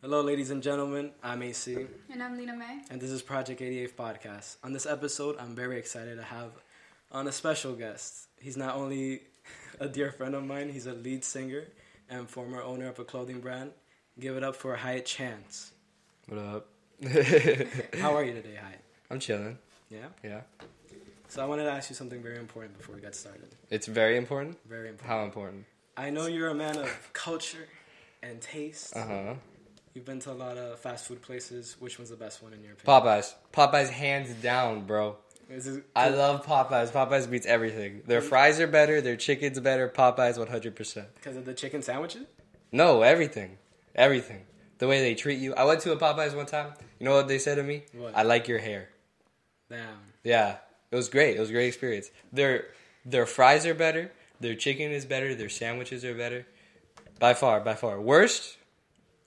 Hello, ladies and gentlemen. I'm AC, And I'm Lena May. and this is Project 88 Podcast. On this episode, I'm very excited to have on a special guest. He's not only a dear friend of mine, he's a lead singer and former owner of a clothing brand. Give it up for Hyatt Chance. What up? How are you today, Hyatt? I'm chilling. Yeah? Yeah. So I wanted to ask you something very important before we get started. It's very important. Very important. How important? I know you're a man of culture and taste. Uh huh. You've been to a lot of fast food places. Which one's the best one in your opinion? Popeyes. Popeyes hands down, bro. It, I love Popeyes. Popeyes beats everything. Their mm. fries are better. Their chicken's better. Popeyes 100%. because of the chicken sandwiches? No, everything. Everything. The way they treat you. I went to a Popeyes one time. You know what they said to me? What? I like your hair. Damn. Yeah. It was great. It was a great experience. Their their fries are better. Their chicken is better. Their sandwiches are better. By far, by far. Worst?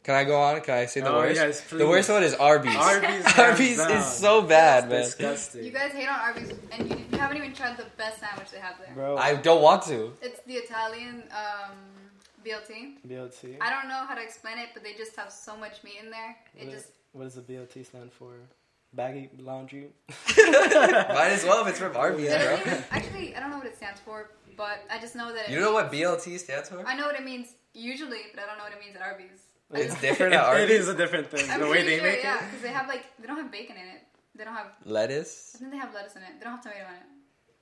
Can I go on? Can I say the Oh, worst? yes, the worst one is Arby's. Arby's, Arby's is so bad, man. Disgusting. You guys hate on Arby's, and you, you haven't even tried the best sandwich they have there. Bro, I don't want to. It's the Italian um, BLT. BLT. I don't know how to explain it, but they just have so much meat in there. It What, just what does the BLT stand for? Baggy laundry. Might as well if it's from Arby's, they bro. even, actually I don't know what it stands for, but I just know that it You know what BLT stands for? I know what it means usually, but I don't know what it means at Arby's. I It's different It, at Arby's. is a different thing. I'm the way they sure, make yeah, it. because they have like they don't have bacon in it. They don't have. Lettuce. I think they have lettuce in it. They don't have tomato in it,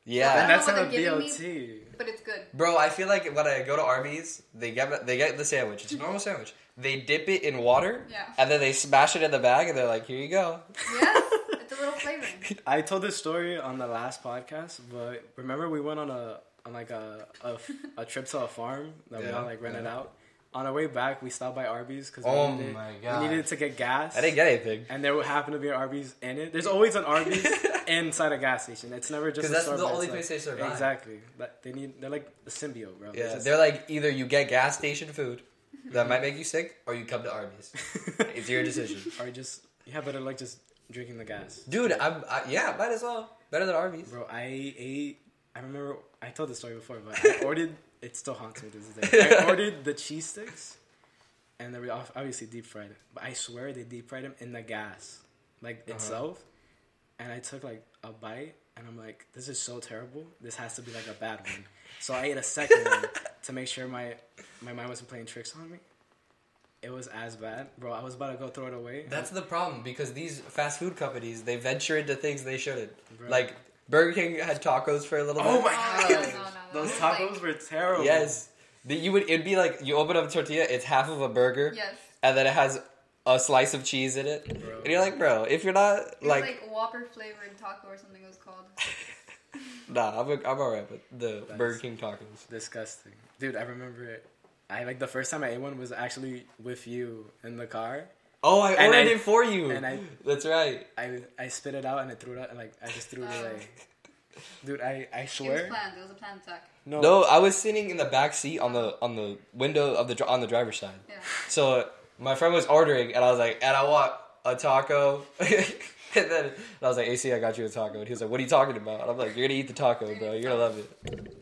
Yeah. I And that's know not what a they're giving BLT. but it's good. Bro, I feel like when I go to Arby's, they get they get the sandwich. It's a normal sandwich. They dip it in water, Yeah. and then they smash it in the bag, and they're like, "Here you go." Yes, it's a little flavoring. I told this story on the last podcast, but remember we went on a on like a a, a trip to a farm that we Yeah, all like rented yeah. out. On our way back, we stopped by Arby's because Oh we, needed- we needed to get gas. I didn't get anything and there happened to be an Arby's in it. There's always an Arby's inside a gas station. It's never just 'Cause a that's the only place like- they survive. Exactly. But they need. They're like a symbiote, bro. Yeah, just- they're like either you get gas station food that might make you sick, or you come to Arby's. It's your decision, or just yeah, but I like just drinking the gas. dude. I'm I, yeah, might as well better than Arby's. Bro, I ate. I remember I told this story before, but I ordered. It still haunts me to this day. I ordered the cheese sticks, and they were obviously deep fried. But I swear they deep fried them in the gas, like Uh-huh. itself. And I took like a bite, and I'm like, "This is so terrible. This has to be like a bad one." So I ate a second one to make sure my my mind wasn't playing tricks on me. It was as bad, bro. I was about to go throw it away. That's the problem because these fast food companies they venture into things they shouldn't. Bro. Like Burger King had tacos for a little while. oh bit. my god, no, no, no. Those tacos like- were terrible. Yes. The, you would it'd be like you open up a tortilla, it's half of a burger, Yes. and then it has a slice of cheese in it. Bro. And you're like, bro, if you're not It was like, like, Whopper flavored taco or something it was called. nah, I'm I'm alright with the That's- Burger King tacos. disgusting, dude. I remember it. I like the first time I ate one was actually with you in the car. Oh, I And ordered I- it for you. and I- That's right. I I spit it out and I threw it out and like I just threw it Oh. away. Dude, I I swear. It was swear. planned. It was a planned attack. No, No, I was sitting in the back seat on the on the window of the on the driver's side. Yeah. So uh, my friend was ordering, and I was like, and I want a taco. and then and I was like, AC, I got you a taco. And he was like, What are you talking about? And I'm like, You're gonna eat the taco, bro. You're gonna love it.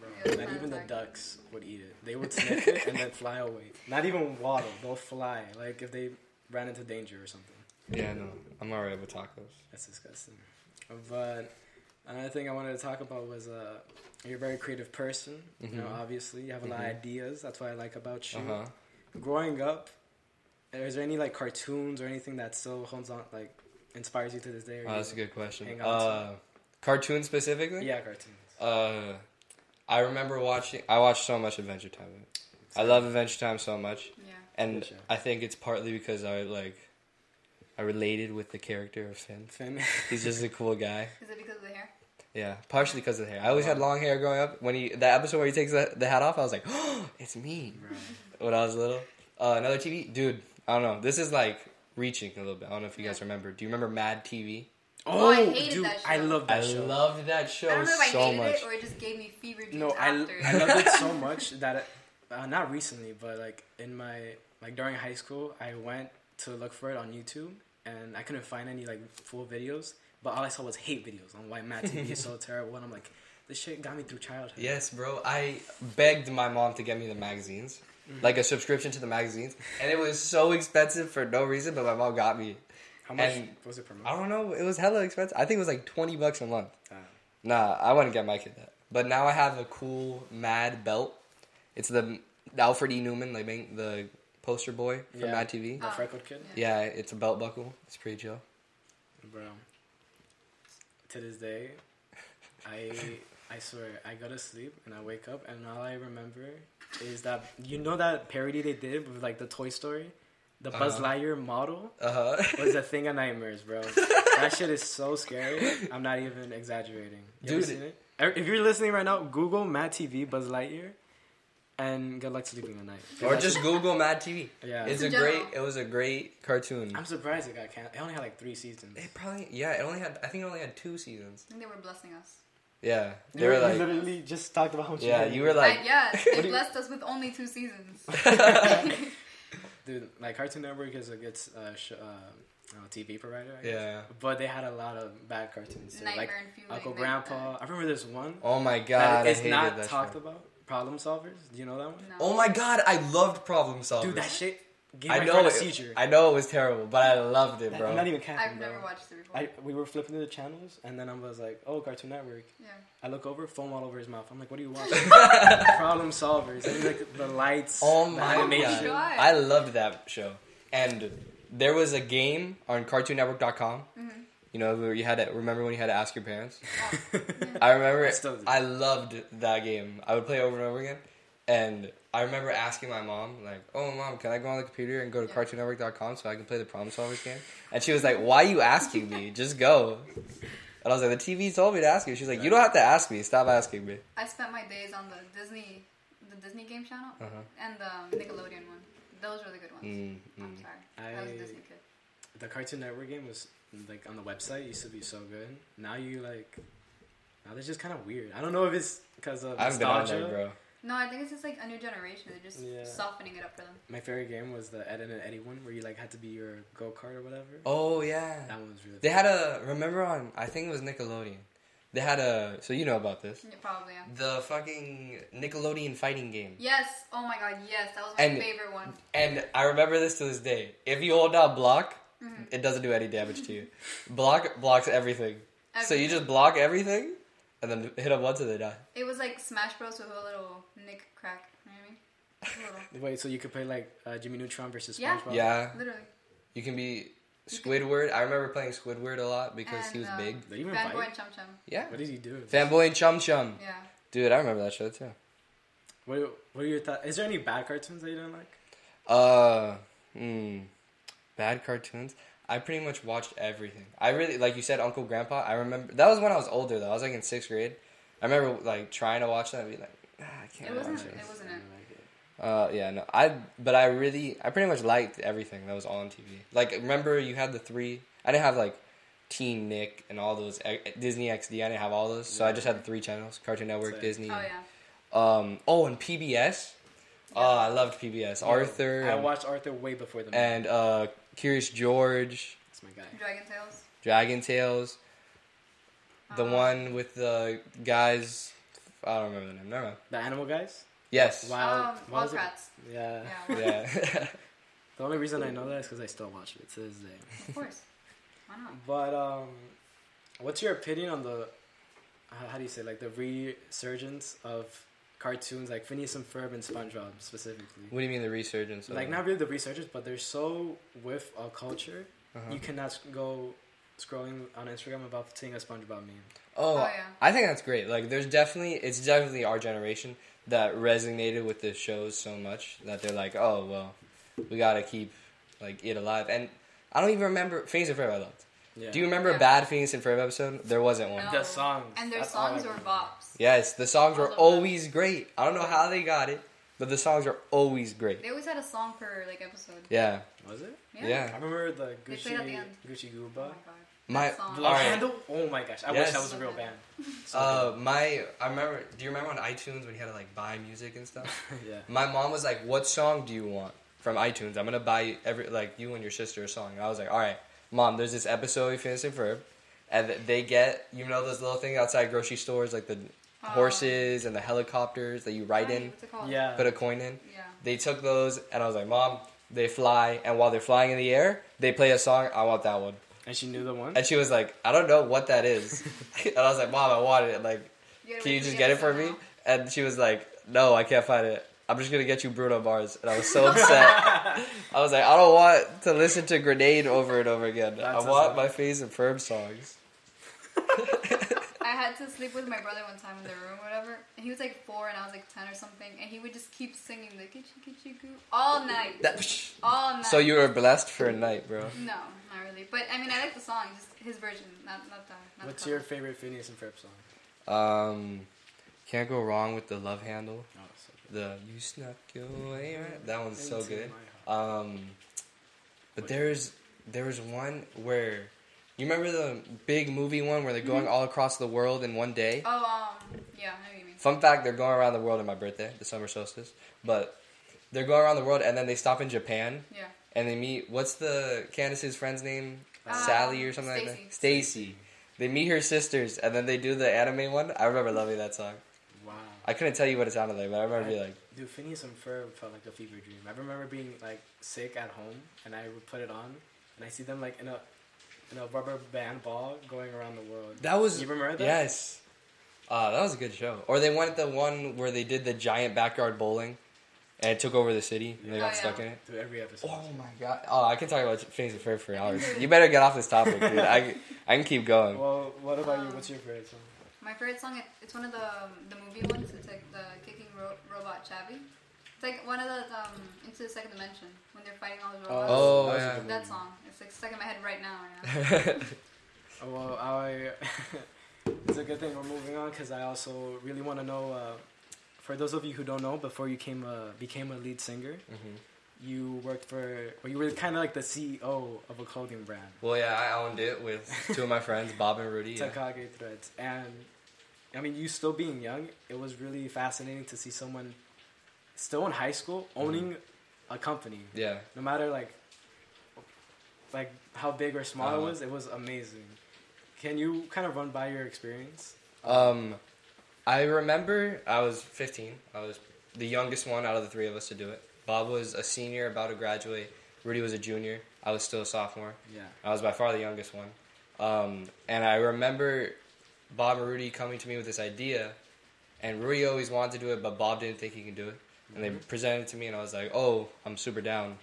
bro, not even the ducks would eat it. They would sniff it and then fly away. Not even waddle. They'll fly. Like if they ran into danger or something. Yeah, no, I'm alright with tacos. That's disgusting. But another thing I wanted to talk about was uh, you're a very creative person. You know, Mhm. obviously you have a lot of ideas. That's what I like about you. Uh huh. growing up, is there any like cartoons or anything that still holds on, like inspires you to this day? Or Oh, you- that's a good question. Hang Uh, cartoon specifically? Yeah, cartoons. Uh, I remember watching. I watched so much Adventure Time. I love Adventure Time so much, Yeah. and Good. I think it's partly because I like. I related with the character of Finn. Finn. He's just a cool guy. Is it because of the hair? Yeah, partially because of the hair. I always had long hair growing up. When he the episode where he takes the, the hat off, I was like, "Oh, it's me." When I was little, uh, another TV dude. I don't know. This is like reaching a little bit. I don't know if you guys remember. Do you remember Mad TV? Oh, I hated dude, that show. I love that I show. loved that show I don't know if I so hated much. it or it just gave me fever dreams no, I, after. I loved it so much that uh, not recently, but like in my like during high school, I went to look for it on YouTube and I couldn't find any like full videos. But all I saw was hate videos on why Mad TV is so terrible, and I'm like, this shit got me through childhood. Yes, bro. I begged my mom to get me the magazines. Mm-hmm. like a subscription to the magazines, and it was so expensive for no reason. But my mom got me. How much And- was it per month? I don't know. It was hella expensive. I think it was like twenty bucks a month. Damn. Nah, I wouldn't get my kid that. But now I have a cool Mad belt. It's the Alfred E. Neuman, like the poster boy from Yeah. Mad TV. The Oh. freckled kid, Yeah, it's a belt buckle. It's pretty chill. bro. To this day, I I swear I go to sleep and I wake up and all I remember is that you know that parody they did with like the Toy Story, the Buzz Uh-huh. Lightyear model Uh huh. was a thing of nightmares, bro. that shit is so scary. I'm not even exaggerating. You ever Dude. seen it? Er, If you're listening right now, Google Mad TV Buzz Lightyear, and good luck sleeping at night. or just Google Mad TV. yeah. It's In a general. great. It was a great cartoon. I'm surprised it got canceled. It only had like three seasons. It probably yeah. It only had. I think it only had two seasons. I think they were blessing us. Yeah, You they were like. literally just talked about how much. Yeah, you you were like. I, yeah, they do you- blessed us with only two seasons. Dude, like Cartoon Network is a good uh, sh- uh, TV provider. I guess. Yeah. But they had a lot of bad cartoons. too. Nightmare like and Uncle they- Grandpa. I remember there's one Oh my that god, I is hated not that talked show. about. Problem Solverz. Do you know that one? No. Oh my god, I loved Problem Solverz. Dude, that shit gave I my know friend a it, seizure. I know it was terrible, but I loved it, bro. I'm not even capping, I've bro. never watched it before. I, we were flipping through the channels, and then I was like, "Oh, Cartoon Network." yeah. I look over, foam all over his mouth. I'm like, "What are you watching?" Problem Solverz. And like the lights. Oh my animation. god. God. I loved that show. And there was a game on CartoonNetwork.com. Mm-hmm. You know, where you had to remember when you had to ask your parents. I remember. I still. I loved that game. I would play over and over again. And I remember asking my mom, like, "Oh, mom, can I go on the computer and go to Yeah. CartoonNetwork.com so I can play the Problem Solverz game?" And she was like, "Why are you asking me? Just go." And I was like, "The TV told me to ask you." She's like, "You don't have to ask me. Stop asking me." I spent my days on the Disney, the Disney game channel, Uh-huh. and the Nickelodeon one. Those were the good ones. Mm, I'm mm. sorry, I was a I- Disney kid. the Cartoon Network game was like on the website used to be so good. Now you like, now they're just kind of weird. I don't know if it's because of I haven't been on nostalgia. there, bro. No, I think it's just like a new generation. They're just Yeah. softening it up for them. My favorite game was the Ed and Eddie one, where you like had to be your go kart or whatever. Oh yeah. That one was really. They fun. had a remember on I think it was Nickelodeon. They had a so you know about this. Yeah, probably, yeah. The fucking Nickelodeon fighting game. Yes. Oh my god, yes. That was my And- favorite one. And I remember this to this day. If you hold down block, Mhm. it doesn't do any damage to you. Block blocks everything. So you just block everything and then hit them once and they die. It was like Smash Bros with a little nick crack. You know what I mean? Wait, so you could play like uh, Jimmy Neutron versus Yeah. SpongeBob? Yeah. Literally. You can be You can- Squidward. I remember playing Squidward a lot because he was um, big. They even Fanboy fight. and Chum Chum. Yeah. What did he do? Fanboy and Chum Chum. Yeah. Dude, I remember that show too. What, what are your thoughts? Is there any bad cartoons that you do not like? Uh, hmm, bad cartoons. I pretty much watched everything. I really, like you said, Uncle Grandpa. I remember that was when I was older though. I was like in sixth grade. I remember like trying to watch that and be like, ah, I can't It watch wasn't- this. it wasn't I it. like it. Uh, yeah, no. I but I really, I pretty much liked everything that was on TV. Like, remember you had the three. I didn't have like Teen Nick and all those eh, Disney XD. I didn't have all those, so I just had the three channels: Cartoon Network, Same. Disney. Oh and- yeah. Um. Oh, and PBS. Oh, I loved PBS. Arthur. I and- watched Arthur way before the and uh, Curious George, That's my guy. Dragon Tales. Dragon Tales, the Uh, one with the guys. I don't remember the name. Never mind. The Animal Guys. Yes. Wild. Um, what was it? Yeah. Yeah. Yeah. The only reason I know that is because I still watch it to this day. Of course. Why not? But um, what's your opinion on the how, how do you say like the resurgence of cartoons like Phineas and Ferb and SpongeBob specifically? what do you mean the resurgence? Like not really the resurgence, but they're so with a culture. Uh-huh. You cannot go scrolling on Instagram about seeing a SpongeBob meme. Oh, Oh, yeah. I think that's great. Like, there's definitely it's definitely our generation that resonated with the shows so much that they're like, oh well, we gotta keep like it alive. And I don't even remember Phineas and Ferb. I loved. Yeah. Do you remember a Yeah. bad Phineas and Ferb episode? There wasn't one. No. the songs? And their That's songs were remember. bops. Yes, the songs All were of them. always great. I don't know how they got it, but the songs are always great. They always had a song per like episode. Yeah, Was it? yeah. I remember the They at the Gucci end. Gucci Oh my god. My song. The All Love right. Handle? Oh my gosh! I Yes. wish that was a real band. So uh my I remember. Do you remember on iTunes when you had to like buy music and stuff? yeah. My mom was like, "What song do you want from iTunes? I'm gonna buy every like you and your sister a song." I was like, "All right, mom. There's this episode of Phineas and Ferb, and they get you know those little things outside grocery stores like the Oh. horses and the helicopters that you ride in, What's it called? Yeah. put a coin in. Yeah. They took those, and I was like, Mom, they fly, and while they're flying in the air, they play a song. I want that one. And she knew the one. And she was like, I don't know what that is. and I was like, Mom, I wanted it. Like, gotta can you just get it for me? And she was like, No, I can't find it. I'm just gonna get you Bruno Mars. And I was so upset. I was like, I don't want to listen to Grenade over and over again. That's I a want my Phineas and Ferb songs. I had to sleep with my brother one time in the room, or whatever. And he was like four, and I was like ten or something. And he would just keep singing the "Kitchy Kitchy Goo" all night, That- all night. so you were blessed for a night, bro. No, not really. But I mean, I like the song, just his version, not not the. Not What's the your favorite Phineas and Ferb song? Um, can't go wrong with the love handle. Oh, so good. The you snuck your way. That one's so Into good. Um, but there's there was one where you remember the big movie one where they're going all across the world in one day. Oh, um, yeah, I know what you mean. Fun fact: they're going around the world on my birthday, the summer solstice. But they're going around the world and then they stop in Japan Yeah. and they meet. What's the Candace's friend's name? Um, Sally or something like that. Stacy. They meet her sisters and then they do the anime one. I remember loving that song. Wow. I couldn't tell you what it sounded like, but I remember being like, Dude, Phineas and Ferb felt like a fever dream. I remember being like sick at home, and I would put it on, and I see them like in a in a rubber band ball going around the world. That was You remember that? Yes. Uh, that was a good show. Or they went the one where they did the giant backyard bowling, and it took over the city, and they Oh, got yeah. stuck in it. Dude, every episode. Oh my god! Oh, I can talk about Phineas and Ferb for hours. You better get off this topic, dude. I, I can keep going. Well, what about you? What's your favorite song? My favorite song, it, it's one of the the movie ones. It's like the kicking ro- robot Chabby. It's like one of the um, into the second dimension when they're fighting all those robots. Oh, that yeah. That song. It's like stuck in my head right now. Right now. Oh, well, I. it's a good thing we're moving on because I also really want to know. Uh, for those of you who don't know, before you came a, became a lead singer, Mhm. you worked for. Well, you were kind of like the CEO of a clothing brand, Well, yeah, I owned it with two of my friends, Bob and Rudy. Yeah. Takagi Threads, and I mean, you still being young, it was really fascinating to see someone still in high school owning a company. yeah. No matter like, like how big or small it Uh-huh. was, it was amazing. Can you kind of run by your experience? Um, I remember I was 15. I was the youngest one out of the three of us to do it. Bob was a senior, about to graduate. Rudy was a junior. I was still a sophomore. Yeah. I was by far the youngest one. Um, and I remember Bob and Rudy coming to me with this idea, and Rudy always wanted to do it, but Bob didn't think he could do it. And they presented it to me, and I was like, "Oh, I'm super down."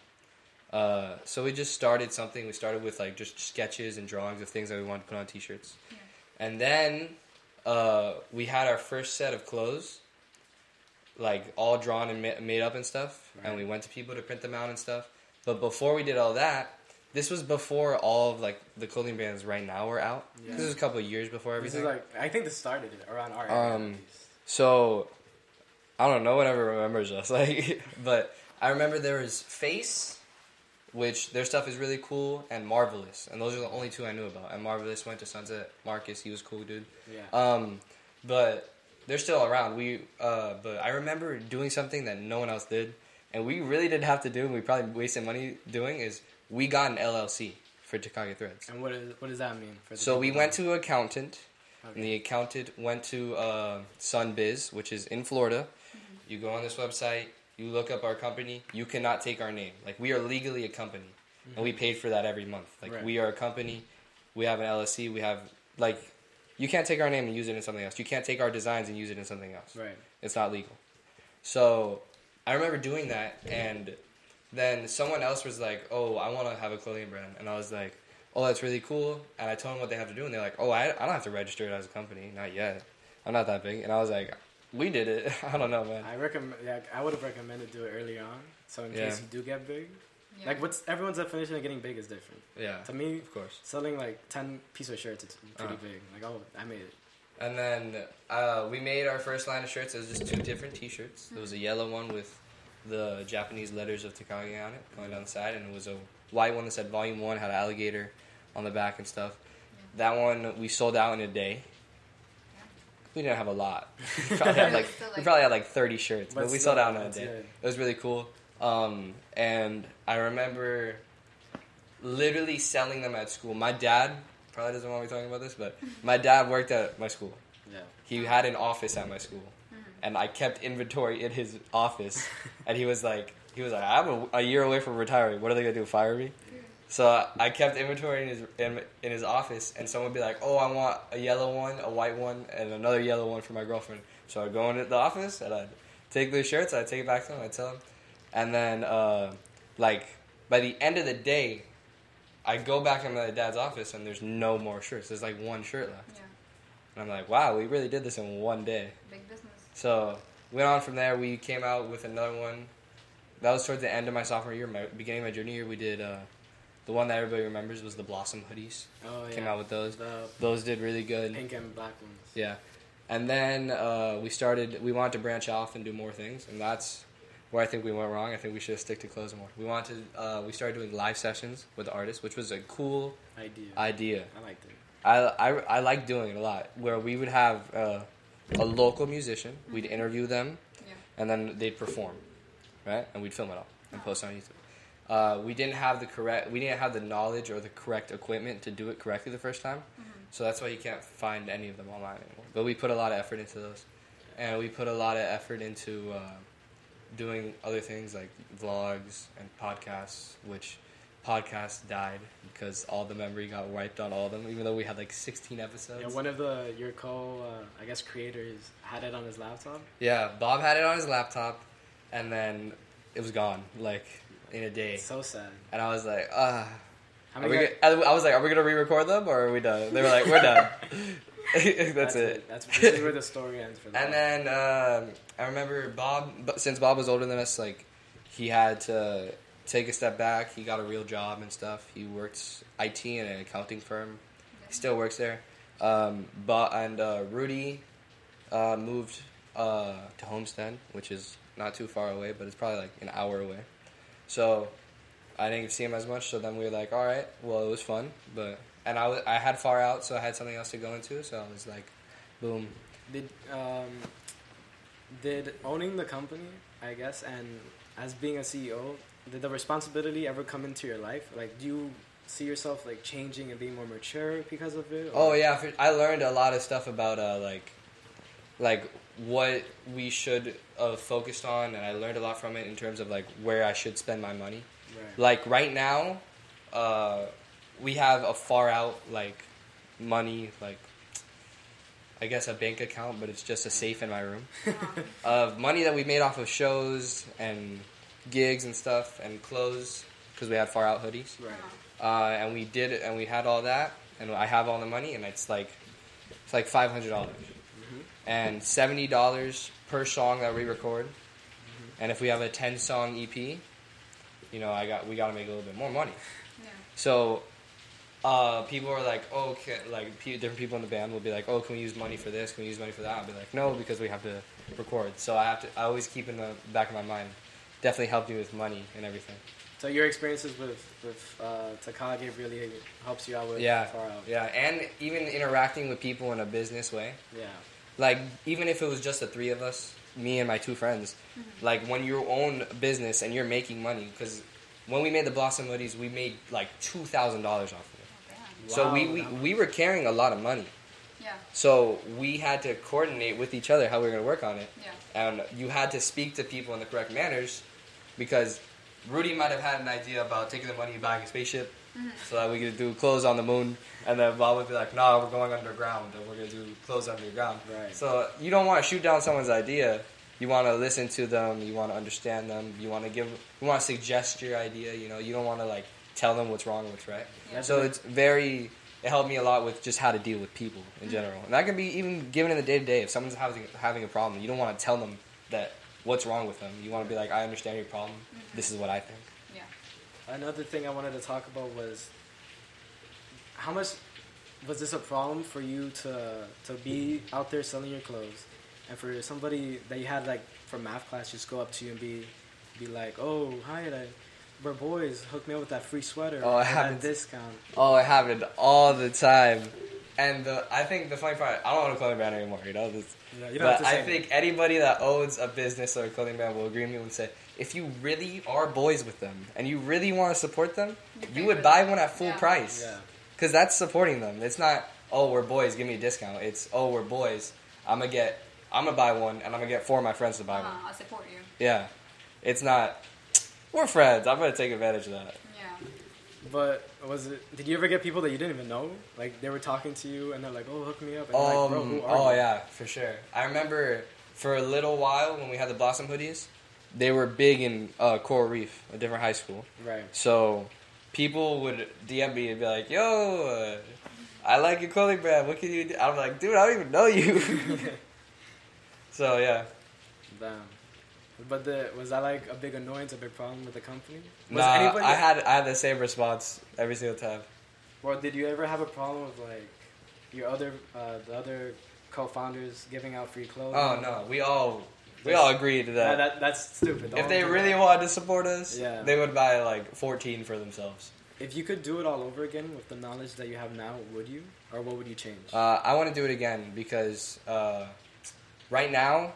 Uh, so we just started something. We started with like just sketches and drawings of things that we wanted to put on T-shirts, Yeah. and then uh, we had our first set of clothes, like all drawn and ma- made up and stuff. And we went to people to print them out and stuff. But before we did all that, this was before all of like the clothing brands right now were out. Yeah. This was a couple of years before This everything. is like I think this started around our Um. So, I don't know. No one ever remembers us. Like, but I remember there was Face, which their stuff is really cool, and Marvelous, and those are the only two I knew about. And Marvelous went to Sunset. Marcus, he was cool, dude. Yeah. Um, but they're still around. We, uh, but I remember doing something that no one else did, and we really didn't have to do. and We probably wasted money doing is we got an LLC for Takagi Threads. and what is what does that mean? For the So we went to an accountant. Okay. And the accountant went to uh, Sunbiz, which is in Florida. You go on this website, you look up our company. You cannot take our name. Like we are legally a company, and we paid for that every month. Like Right. we are a company. We have an LLC. We have like you can't take our name and use it in something else. You can't take our designs and use it in something else. right. It's not legal. So I remember doing that, and then someone else was like, "Oh, I want to have a clothing brand," and I was like, "Oh, that's really cool." And I told them what they have to do, and they're like, "Oh, I, I don't have to register it as a company, not yet. I'm not that big." And I was like, "We did it. I don't know, man." I recommend. Like, I would have recommended do it early on, so in Yeah. case you do get big. Yeah. Like, what's everyone's definition of getting big is different. Yeah, To me, of course. selling like ten piece of shirts, it's pretty Uh-huh. big. Like, oh, I made it. And then uh, we made our first line of shirts. It was just two different T-shirts. There was a yellow one with the Japanese letters of Takagi on it going down the side, and it was a white one that said Volume One, had an alligator on the back and stuff. That one we sold out in a day. We didn't have a lot. We probably had like, Still, we probably had like thirty shirts, but, But we still, sold out in a day. good. It was really cool. Um, and I remember literally selling them at school. My dad probably doesn't want me talking about this, but my dad worked at my school. Yeah. He had an office at my school, and I kept inventory in his office. and he was like, he was like, I'm a, a year away from retiring. What are they gonna do? Fire me? So I kept inventory in his in, in his office, and someone would be like, "Oh, I want a yellow one, a white one, and another yellow one for my girlfriend." So I'd go into the office and I'd take the shirts, I'd take it back to them, I'd tell them, and then uh, like by the end of the day, I go back in my dad's office and there's no more shirts. There's like one shirt left, Yeah. and I'm like, "Wow, we really did this in one day." Big business. So went on from there. We came out with another one. That was towards the end of my sophomore year. My beginning of my junior year, we did uh, the one that everybody remembers was the Blossom hoodies. Oh yeah. Came out with those. the Those did really good. pink and black ones. Yeah, and then uh, we started. We wanted to branch off and do more things, and that's where I think we went wrong. I think we should have stick to clothes more. We wanted. Uh, we started doing live sessions with artists, which was a cool Idea. idea. I liked it. I, I, I like doing it a lot. Where we would have uh, a local musician, we'd interview them, Yeah. and then they'd perform, right? And we'd film it all and post it on YouTube. Uh, we didn't have the correct, we didn't have the knowledge or the correct equipment to do it correctly the first time, so that's why you can't find any of them online anymore. But we put a lot of effort into those, and we put a lot of effort into uh, doing other things like vlogs and podcasts, which podcasts died because all the memory got wiped on all of them, even though we had like 16 episodes. Yeah, one of the your co uh, I guess creators had it on his laptop. Yeah, Bob had it on his laptop, and then it was gone, like in a day. It's so sad. And I was like, ah. How Are we gonna, I was like, are we gonna re-record them or are we done? They were like, we're done. That's, it. That's this is where the story ends for them. And then um, I remember Bob, but since Bob was older than us, like he had to take a step back. He got a real job and stuff. He works IT in an accounting firm. He still works there. Um, but and uh, Rudy uh, moved uh, to Homestead, which is not too far away, but it's probably like an hour away. So I didn't see him as much. So then we were like, all right, well, it was fun, but and I I had far out, so I had something else to go into. So I was like, boom. Did um, did owning the company, I guess, and as being a CEO, did the responsibility ever come into your life? Like, do you see yourself like changing and being more mature because of it? Oh yeah, for, I learned a lot of stuff about uh, like, like what we should uh, focused on, and I learned a lot from it in terms of like where I should spend my money. Right. Like right now, uh, we have a far out like money like. I guess a bank account, but it's just a safe in my room of money that we made off of shows and gigs and stuff and clothes because we had far out hoodies Right. uh, and we did it, and we had all that, and I have all the money, and it's like it's like five hundred dollars, and seventy dollars per song that we record, and if we have a ten song EP, you know, I got we got to make a little bit more money. Yeah. So, uh, people are like, oh, like pe- different people in the band will be like, oh, can we use money for this? Can we use money for that? I'll be like, no, because we have to record. So I have to. I always keep in the back of my mind. Definitely helped you with money and everything. So your experiences with with uh, Takagi really helps you out with Yeah, far out. yeah, and even interacting with people in a business way. Yeah. Like even if it was just the three of us, me and my two friends, like when you own a business and you're making money, because when we made the Blossom hoodies, we made like two thousand dollars off of it. Oh, damn. So we, we we were carrying a lot of money. Yeah. So we had to coordinate with each other how we were going to work on it, Yeah. and you had to speak to people in the correct manners, because Rudy might have had an idea about taking the money and buying a spaceship, mm-hmm. so that we could do clothes on the moon, and then Bob would be like, "No, we're going underground, and we're going to do clothes underground." Right. So you don't want to shoot down someone's idea. You want to listen to them. You want to understand them. You want to give. You want to suggest your idea. You know. You don't want to like tell them what's wrong and what's right. Yeah. So it's very. It helped me a lot with just how to deal with people in mm-hmm. general, and that can be even given in the day to day. If someone's having having a problem, you don't want to tell them that what's wrong with them. You want to be like, I understand your problem. Mm-hmm. This is what I think. Yeah. Another thing I wanted to talk about was how much was this a problem for you to to be out there selling your clothes, and for somebody that you had like from math class just go up to you and be be like, oh hi, like, we're boys, hook me up with that free sweater, Oh, I or that haven't- discount. Oh, it happened all the time. And the, I think the funny part, I don't own a clothing brand anymore, you know. This, You know, you but I say think anybody that owns a business or a clothing brand will agree with me and say, if you really are boys with them and you really want to support them, You you would buy them. one at full Yeah. price. Yeah. Because that's supporting them. It's not oh we're boys, give me a discount. It's oh we're boys, I'm gonna get I'm gonna buy one and I'm gonna get four of my friends to buy one. Uh, I support you. Yeah, it's not we're friends. I'm gonna take advantage of that. Yeah. But was it? Did you ever get people that you didn't even know? Like they were talking to you and they're like, "Oh, hook me up." And you're like, Bro, Um, who are oh you?" yeah, for sure. I remember for a little while when we had the Blossom hoodies, they were big in uh, Coral Reef, a different high school. Right. So people would DM me and be like, "Yo, uh, I like your clothing brand. What can you do?" I'm like, "Dude, I don't even know you." so yeah, Damn. But the was that like a big annoyance, a big problem with the company? Was nah, anybody? I had I had the same response every single time. Or did you ever have a problem with like your other uh, the other co-founders giving out free clothes? Oh no, we all we all agreed to Yeah, that. that that's stupid. Don't if they really that. wanted to support us, Yeah. they would buy like 14 for themselves. if you could do it all over again with the knowledge that you have now, would you, or what would you change? Uh, I want to do it again because uh, right now,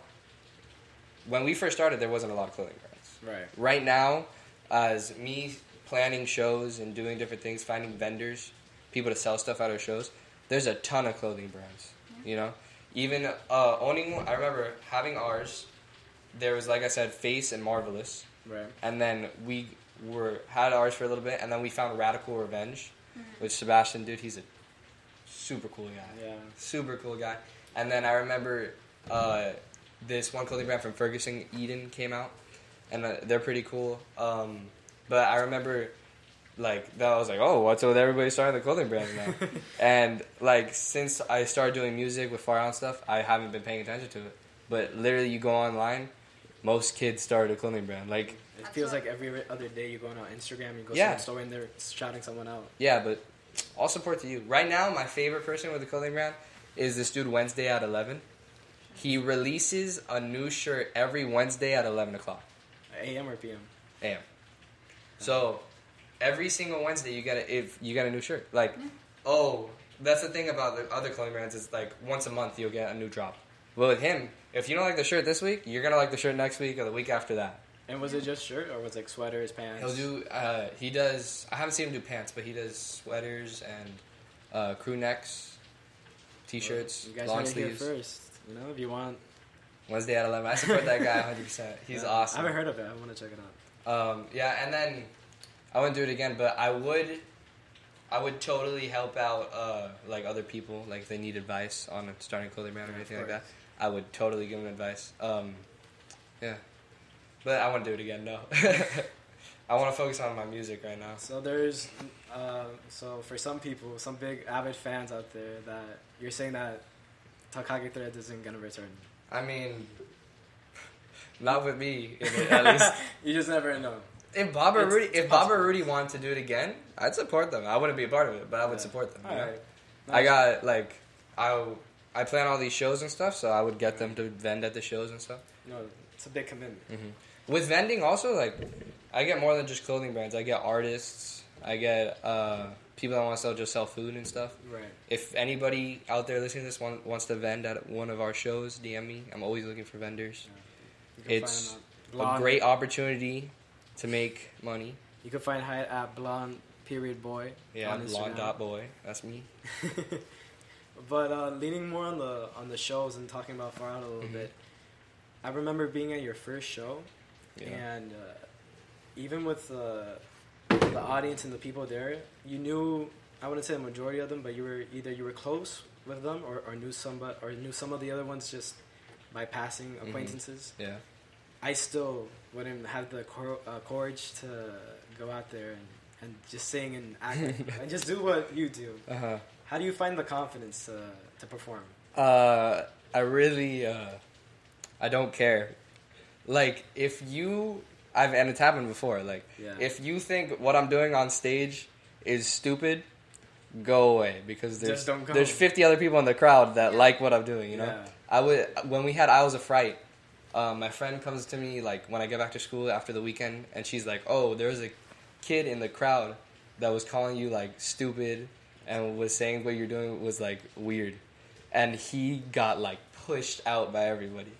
when we first started, there wasn't a lot of clothing brands. right. Right now, as me planning shows and doing different things, finding vendors, people to sell stuff out of shows, there's a ton of clothing brands. You know, even uh, owning. I remember having ours. There was, like I said, Face and Marvelous, Right. and then we were had ours for a little bit, and then we found Radical Revenge, which Sebastian, dude, he's a super cool guy Yeah. super cool guy. And then I remember uh, this one clothing brand from Ferguson, Eden, came out, and uh, they're pretty cool. Um, but I remember, like, that I was like, oh, what's with everybody starting the clothing brands now? and like, since I started doing music with Far Out stuff, I haven't been paying attention to it. But literally, you go online, most kids started a clothing brand. Like, It feels like every other day you're going on Instagram, you go Yeah. to some store and they're shouting someone out. yeah, but all support to you. Right now, my favorite person with a clothing brand is this dude Wednesday at 11. He releases a new shirt every Wednesday at 11 o'clock AM or PM. a.m. So every single Wednesday you get a, if you get a new shirt. Like, oh, that's the thing about the other clothing brands is like once a month you'll get a new drop. Well, with him, if you don't like the shirt this week, you're gonna like the shirt next week or the week after that. And was it just shirt or was it like sweaters, pants? He'll do. Uh, he does. I haven't seen him do pants, but he does sweaters and uh, crew necks, t-shirts, You guys long heard it here sleeves. You know, if you want. Wednesday at eleven. I support that guy 100. percent He's Yeah. awesome. I haven't heard of it. I want to check it out. Um, yeah, and then I wouldn't do it again, but I would. I would totally help out uh, like other people, like if they need advice on starting a clothing brand or anything like that. I would totally give them advice. Um, yeah, but I wouldn't do it again. No, I want to focus on my music right now. So there's, uh, so for some people, some big avid fans out there, that you're saying that Takagi Threads isn't gonna return. I mean, not with me, at least. you just never know. If Bob or It's- Rudy, if Bob or. Rudy wanted to do it again, I'd support them. I wouldn't be a part of it, but I would Yeah. support them. All right. I got like I I plan all these shows and stuff, so I would get them to vend at the shows and stuff. No, it's a big commitment. With vending, also like I get more than just clothing brands. I get artists. I get uh, people that want to sell just sell food and stuff. Right. If anybody out there listening to this want, wants to vend at one of our shows, DM me. I'm always looking for vendors. Can It's A great opportunity to make money. You can find Hyatt at blonde period boy. Yeah, on blonde dot boy. That's me. but uh, leaning more on the on the shows and talking about Far Out a little Mhm. bit, I remember being at your first show, Yeah. and uh, even with the the audience and the people there, you knew I wouldn't say the majority of them, but you were either you were close with them or, or knew some but or knew some of the other ones just by passing Mhm. acquaintances. Yeah. I still wouldn't have the cor- uh, courage to go out there and, and just sing and act and just do what you do. Uh huh. How do you find the confidence to, to perform? Uh, I really, uh, I don't care. Like, if you, I've, and it's happened before, like, Yeah. if you think what I'm doing on stage is stupid, go away because there's Just don't there's 50 other people in the crowd that Yeah. like what I'm doing. You know, Yeah. I would when we had Isles of Fright. Um, my friend comes to me like when I get back to school after the weekend, and she's like, "Oh, there's a kid in the crowd that was calling you like stupid and was saying what you're doing was like weird," and he got like pushed out by everybody.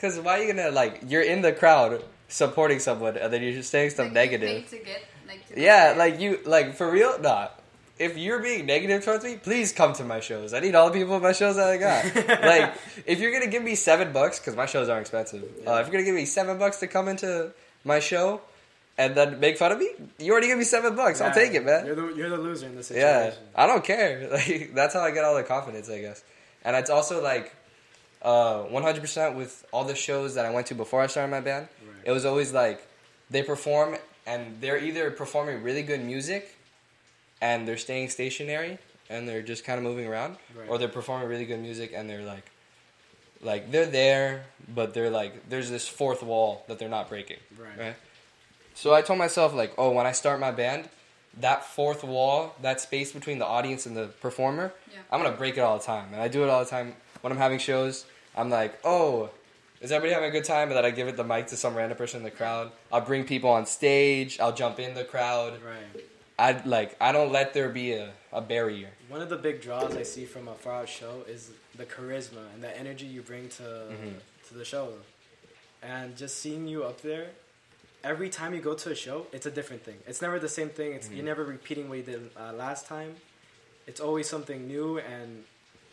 Cause why are you gonna like you're in the crowd supporting someone and then you're just saying stuff Like, you negative? pay to get like. To Yeah, like you like for real? Nah. if you're being negative towards me, please come to my shows. I need all the people at my shows that I got. like, if you're gonna give me seven bucks, because my shows aren't expensive. Uh, if you're gonna give me seven bucks to come into my show, and then make fun of me, you already give me seven bucks. I'll take it, man. You're the you're the loser in this situation. Yeah. I don't care. Like that's how I get all the confidence, I guess. And it's also like, uh, 100% with all the shows that I went to before I started my band. Right. It was always like they perform and they're either performing really good music, and they're staying stationary and they're just kind of moving around, Right. or they're performing really good music and they're like, like they're there, but they're like there's this fourth wall that they're not breaking. Right. Right. So I told myself like, oh, when I start my band, that fourth wall, that space between the audience and the performer, Yeah. I'm gonna break it all the time, and I do it all the time when I'm having shows. I'm like, oh, is everybody having a good time? And then I give it the mic to some random person in the crowd. I'll bring people on stage. I'll jump in the crowd. Right. I like I don't let there be a, a barrier. One of the big draws I see from a far out show is the charisma and the energy you bring to Mhm. to the show, and just seeing you up there. Every time you go to a show, it's a different thing. It's never the same thing. It's you're Mhm. never repeating what you did uh, last time. It's always something new, and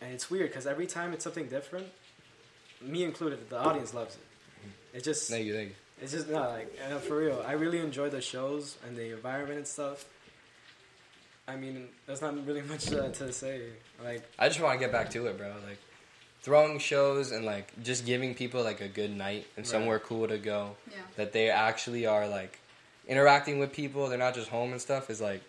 and it's weird because every time it's something different. Me included, the audience loves it. It just Thank you, thank you. it's just not like uh, for real. I really enjoy the shows and the environment and stuff. I mean, there's not really much uh, to say. Like, I just want to get back to it, bro. Like throwing shows and like just giving people like a good night and Right. somewhere cool to go. Yeah. That they actually are like interacting with people. They're not just home and stuff. Is like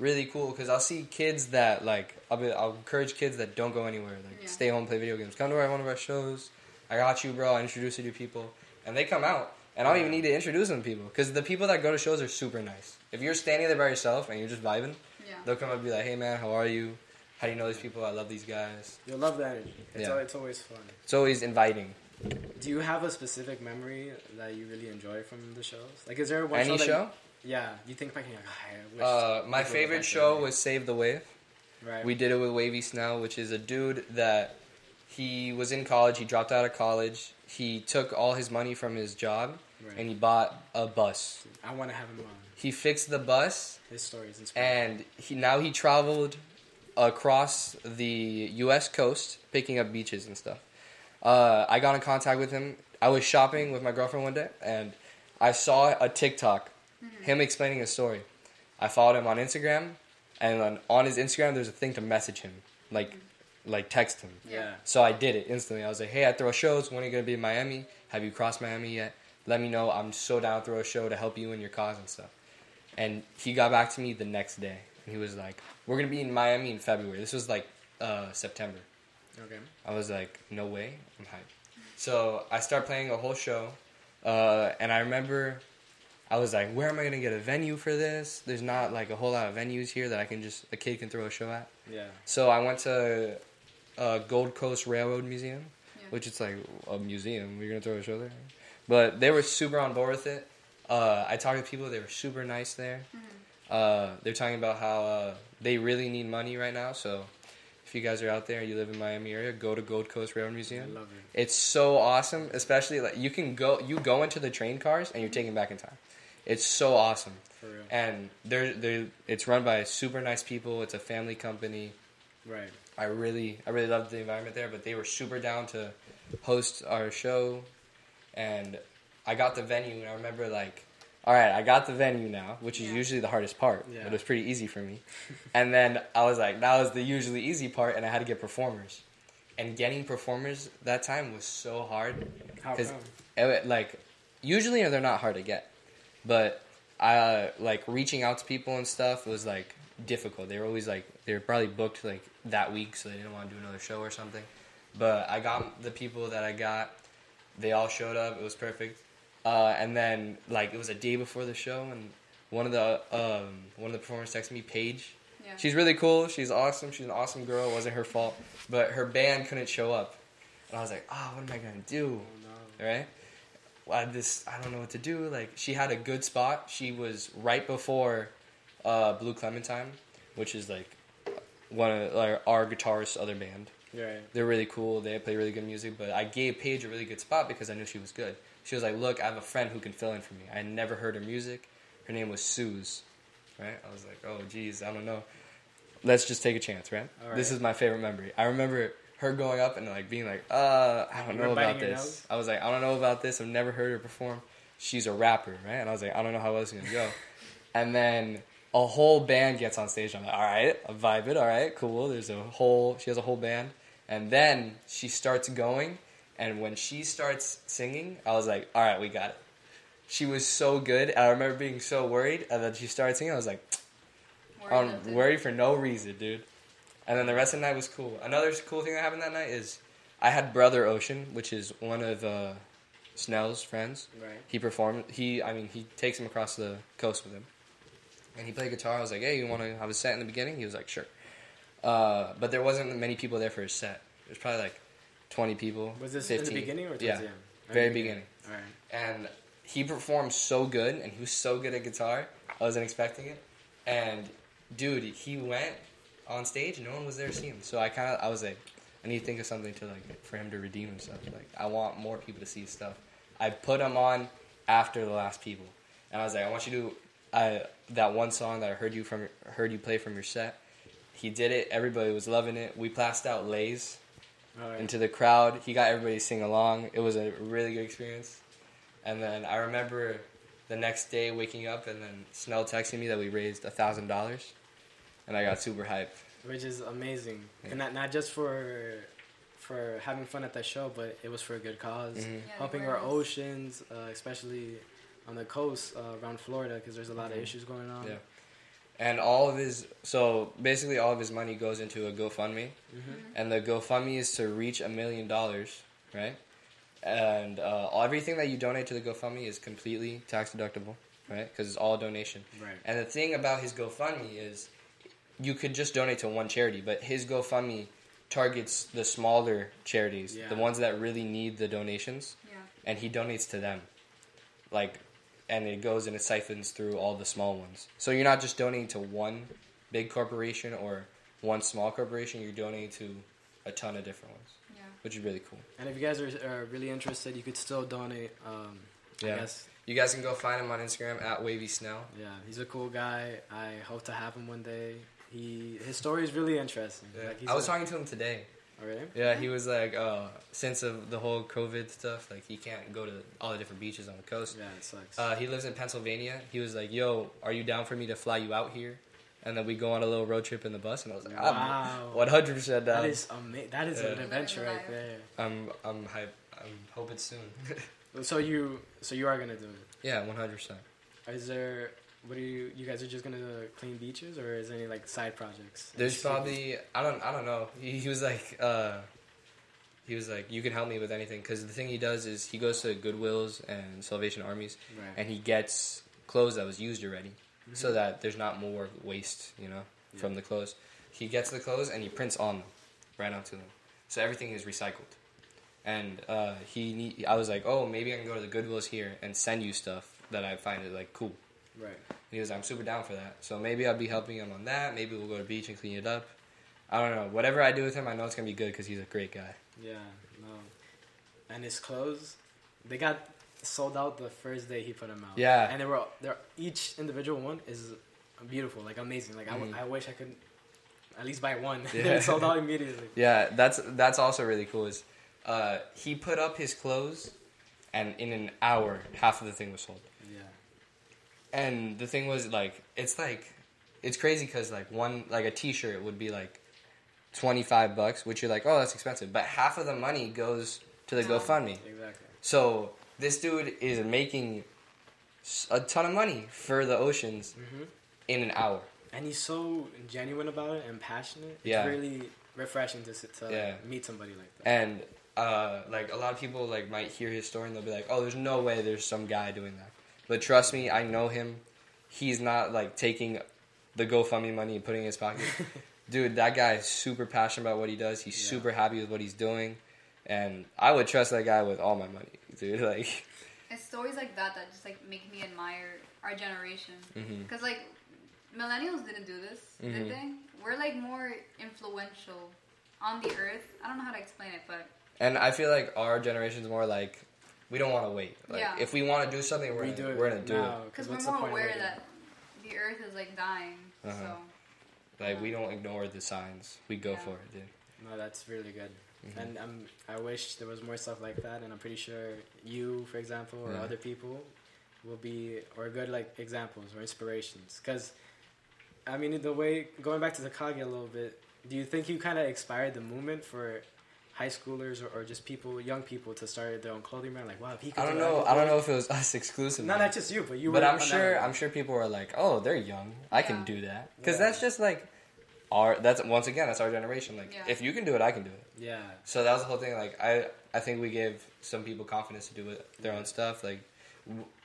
really cool because I'll see kids that like I'll be I'll encourage kids that don't go anywhere. Like Yeah. stay home, play video games. Come to our, one of our shows. I got you, bro. I introduce you to people, and they come out. And I don't even need to introduce them to people because the people that go to shows are super nice. If you're standing there by yourself and you're just vibing, Yeah. they'll come up and be like, "Hey man, how are you? How do you know these people? I love these guys." you'll love the energy. It's, Yeah. al- it's always fun. It's always inviting. Do you have a specific memory that you really enjoy from the shows? Like, is there one Any show? that show? You, yeah, you think back and you're like, "Ah, I wish. Uh, my I could go favorite show was Save the Wave. right. We did it with Wavy Snell, which is a dude that he was in college. He dropped out of college. He took all his money from his job right. and he bought a bus. I want to have him on. He fixed the bus His story is inspiring. and he now he traveled across the U.S. coast picking up beaches and stuff. Uh, I got in contact with him. I was shopping with my girlfriend one day and I saw a TikTok, him explaining his story. I followed him on Instagram, and on, on his Instagram there's a thing to message him, like like text him. yeah. So I did it instantly. I was like, "Hey, I throw shows. When are you gonna be in Miami? Have you crossed Miami yet? Let me know. I'm so down to throw a show to help you in your cause and stuff." And he got back to me the next day, and he was like, "We're gonna be in Miami in February." This was like uh, September. Okay. I was like, "No way, I'm hyped." So I start playing a whole show, uh, and I remember I was like, "Where am I gonna get a venue for this? There's not like a whole lot of venues here that I can just a kid can throw a show at." Yeah. So I went to uh, Gold Coast Railroad Museum, Yeah. which it's like a museum. We're gonna throw a show there, but they were super on board with it. Uh, I talked to people; they were super nice there. Uh, they're talking about how uh, they really need money right now. So if you guys are out there, you live in Miami area, go to Gold Coast Railroad I Museum. love it. It's so awesome, especially like you can go you go into the train cars and you're taken back in time. It's so awesome For real. and they're they it's run by super nice people. It's a family company. Right. I really I really loved the environment there, but they were super down to host our show, and I got the venue, and I remember like, all right, I got the venue now, which is Yeah. usually the hardest part, Yeah. but it was pretty easy for me. and then I was like, that was the usually easy part, and I had to get performers, and getting performers that time was so hard How 'Cause- come? like usually they're not hard to get but i like reaching out to people and stuff was like difficult. They were always like they were probably booked like that week so they didn't want to do another show or something. But i got the people that i got. They all showed up. It was perfect. Uh, and then like it was a day before the show and one of the um, one of the performers texted me paige. Yeah. she's really cool. She's awesome. She's an awesome girl. It wasn't her fault. But her band couldn't show up. And i was like oh what am i gonna do? Oh no. right? Well, this I don't know what to do. Like she had a good spot. She was right before uh, Blue Clementine, which is like one of our, our guitarist's other band. Right. They're really cool. They play really good music. But I gave Paige a really good spot because I knew she was good. She was like, "Look, I have a friend who can fill in for me. I never heard her music. Her name was Suze, right? I was like, "Oh, geez, I don't know." let's just take a chance, right? All This is my favorite memory. I remember her going up and like being like, uh, I don't You know about this. I was like, I don't know about this. I've never heard her perform. She's a rapper, right? And I was like, I don't know how else it's gonna go. and then a whole band gets on stage. I'm like, all right, I vibe it. All right, cool. There's a whole. She has a whole band, and then she starts going. And when she starts singing, I was like, all right, we got it. She was so good. And I remember being so worried, and then she started singing. I was like, Worried I'm the- worried for no reason, dude. And then the rest of the night was cool. Another cool thing that happened that night is I had brother Ocean, which is one of uh, Snell's friends. Right. He performed. He, I mean, he takes him across the coast with him, and he played guitar. I was like, "Hey, you want to have a set in the beginning?" He was like, "Sure." Uh, but there wasn't many people there for his set. There's probably like 20 people. Was this 15. in the beginning or yeah, the end? very beginning. All right. And he performed so good, and he was so good at guitar. I wasn't expecting it. And dude, he went on stage, no one was there to see him. So I kind of, I was like, I need to think of something to like for him to redeem himself. Like I want more people to see his stuff. I put him on after the last people, and I was like, I want you to, I that one song that I heard you from, heard you play from your set. He did it. Everybody was loving it. We passed out lays All right. into the crowd. He got everybody to sing along. It was a really good experience. And then I remember the next day waking up and then Snell texting me that we raised a thousand dollars, and I got super hyped. which is amazing. Yeah. And not not just for for having fun at that show, but it was for a good because Mhm. Yeah, helping our oceans, uh, especially on the coast uh, around Florida, because there's a lot of Mhm. issues going on. Yeah. And all of his so basically all of his money goes into a GoFundMe, hmm and the GoFundMe is to reach a million dollars, right? And uh, everything that you donate to the GoFundMe is completely tax deductible, right? Because it's all donation. Right. And the thing about his GoFundMe is you could just donate to one charity, but his GoFundMe targets the smaller charities, Yeah. the ones that really need the donations, Yeah. and he donates to them. Like and it goes and it siphons through all the small ones. So you're not just donating to one big corporation or one small corporation, you're donating to a ton of different ones, Yeah. which is really cool. And if you guys are, are really interested, you could still donate. Um, Yeah. I guess. You guys can go find him on Instagram at Wavy Snell. Yeah, he's a cool guy. I hope to have him one day. He his story is really interesting. Like he's I was a- talking to him today. Oh, really? Yeah, he was like, uh, since of the whole COVID stuff, like he can't go to all the different beaches on the coast. Yeah, it sucks. Uh, he lives in Pennsylvania. He was like, "Yo, are you down for me to fly you out here?" And then we go on a little road trip in the bus, and I was like, Wow. "I'm 100 percent down." that is ama- That is Yeah. an adventure right there. I'm I'm hype. I'm hope it's soon. So you so you are gonna do it. yeah, 100. percent Is there? What are you? You guys are just gonna clean beaches, or is there any like side projects? There's probably I don't I don't know. He, he was like uh, he was like, "You can help me with anything," because the thing he does is he goes to Goodwills and Salvation Armies, right. and he gets clothes that was used already, so Mhm. that there's not more waste, you know, from the clothes. He gets the clothes and he prints on them, right onto them, so everything is recycled. And uh, he, need, I was like, oh, maybe I can go to the Goodwills here and send you stuff that I find it like cool. Right. And he was, I'm super down for that. So maybe I'll be helping him on that. Maybe we'll go to the beach and clean it up. I don't know. Whatever I do with him, I know it's gonna be good because he's a great guy. Yeah. No. And his clothes, they got sold out the first day he put them out. Yeah. And they were they're each individual one is beautiful, like amazing. Like I w Mhm. I, wish I could at least buy one. Yeah. they sold out immediately. Yeah, that's that's also really cool. Is uh, he put up his clothes, and in an hour, half of the thing was sold. Yeah. And the thing was like, it's like, it's crazy because like one like a T-shirt would be like twenty five bucks, which you're like, oh, that's expensive. But half of the money goes to the Yeah. GoFundMe. Exactly. So this dude is making a ton of money for the oceans hmm in an hour. And he's so genuine about it and passionate. Yeah. It's really refreshing to sit to Yeah. meet somebody like that. And uh, like a lot of people like might hear his story and they'll be like, "Oh, there's no way there's some guy doing that." But trust me, I know him. He's not like taking the GoFundMe money and putting it in his pocket. Dude, that guy is super passionate about what he does. He's Yeah. super happy with what he's doing, and I would trust that guy with all my money, dude. Like, It's stories like that that just like make me admire our generation. Because like millennials didn't do this, Mhm. did they? We're like more influential on the earth. I don't know how to explain it, but and I feel like our generation's more like we don't want to wait. Like, Yeah. if we want to do something, we're we gonna, do it we're gonna do now, it. Because we're what's the more point of aware waiting? that the earth is like dying. Uh-huh. So Like we don't ignore the signs. We go Yeah. for it, dude. No, that's really good. Mhm. And um, I wish there was more stuff like that. And I'm pretty sure you, for example, or Yeah. other people, will be or good like examples or inspirations. Because, I mean, the way going back to the Kage a little bit, do you think you kind of inspired the movement for high schoolers or, or just people, young people, to start their own clothing brand? Like, wow, if he could I don't do know. could I don't know if it was us exclusively. Not not just you, but you. but were I'm on that sure. I'm sure people were like, oh, they're young. I can do that because Yeah. that's just like our. That's once again, that's our generation. Like, Yeah. if you can do it, I can do it. Yeah. So that was the whole thing. Like, I I think we gave some people confidence to do it, their own stuff. Like,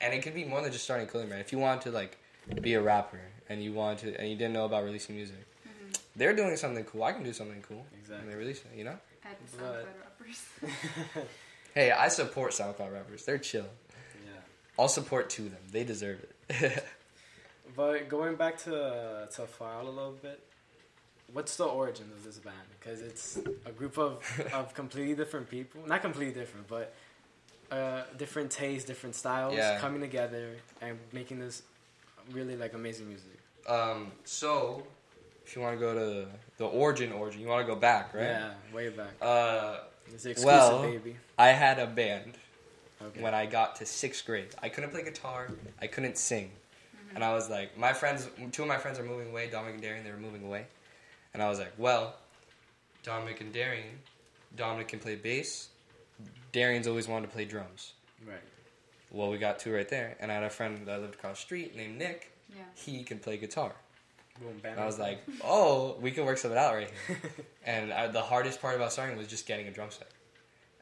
and it could be more than just starting a clothing brand. If you want to like be a rapper and you want to and you didn't know about releasing music, Mm-hmm. they're doing something cool. I can do something cool. Exactly. And they release it. You know. At But- SoundCloud rappers. Hey, I support SoundCloud rappers. They're chill. Yeah. I'll support to them. They deserve it. But going back to to File a little bit, what's the origin of this band? Because it's a group of, of completely different people, not completely different, but uh, different tastes, different styles Yeah. coming together and making this really like amazing music. um, so, if you want to go to the origin, origin, you want to go back, right? Yeah, way back. Uh, It's exclusive, well, baby. I had a band Okay. when I got to sixth grade. I couldn't play guitar. I couldn't sing. And I was like, my friends, two of my friends are moving away, Dominic and Darian, they were moving away. And I was like, well, Dominic and Darian, Dominic can play bass. Darian's always wanted to play drums. right. Well, we got two right there. And I had a friend that lived across the street named Nick. Yeah. He can play guitar. Boom, I was like, oh, we can work something out right here. and I, the hardest part about starting was just getting a drum set.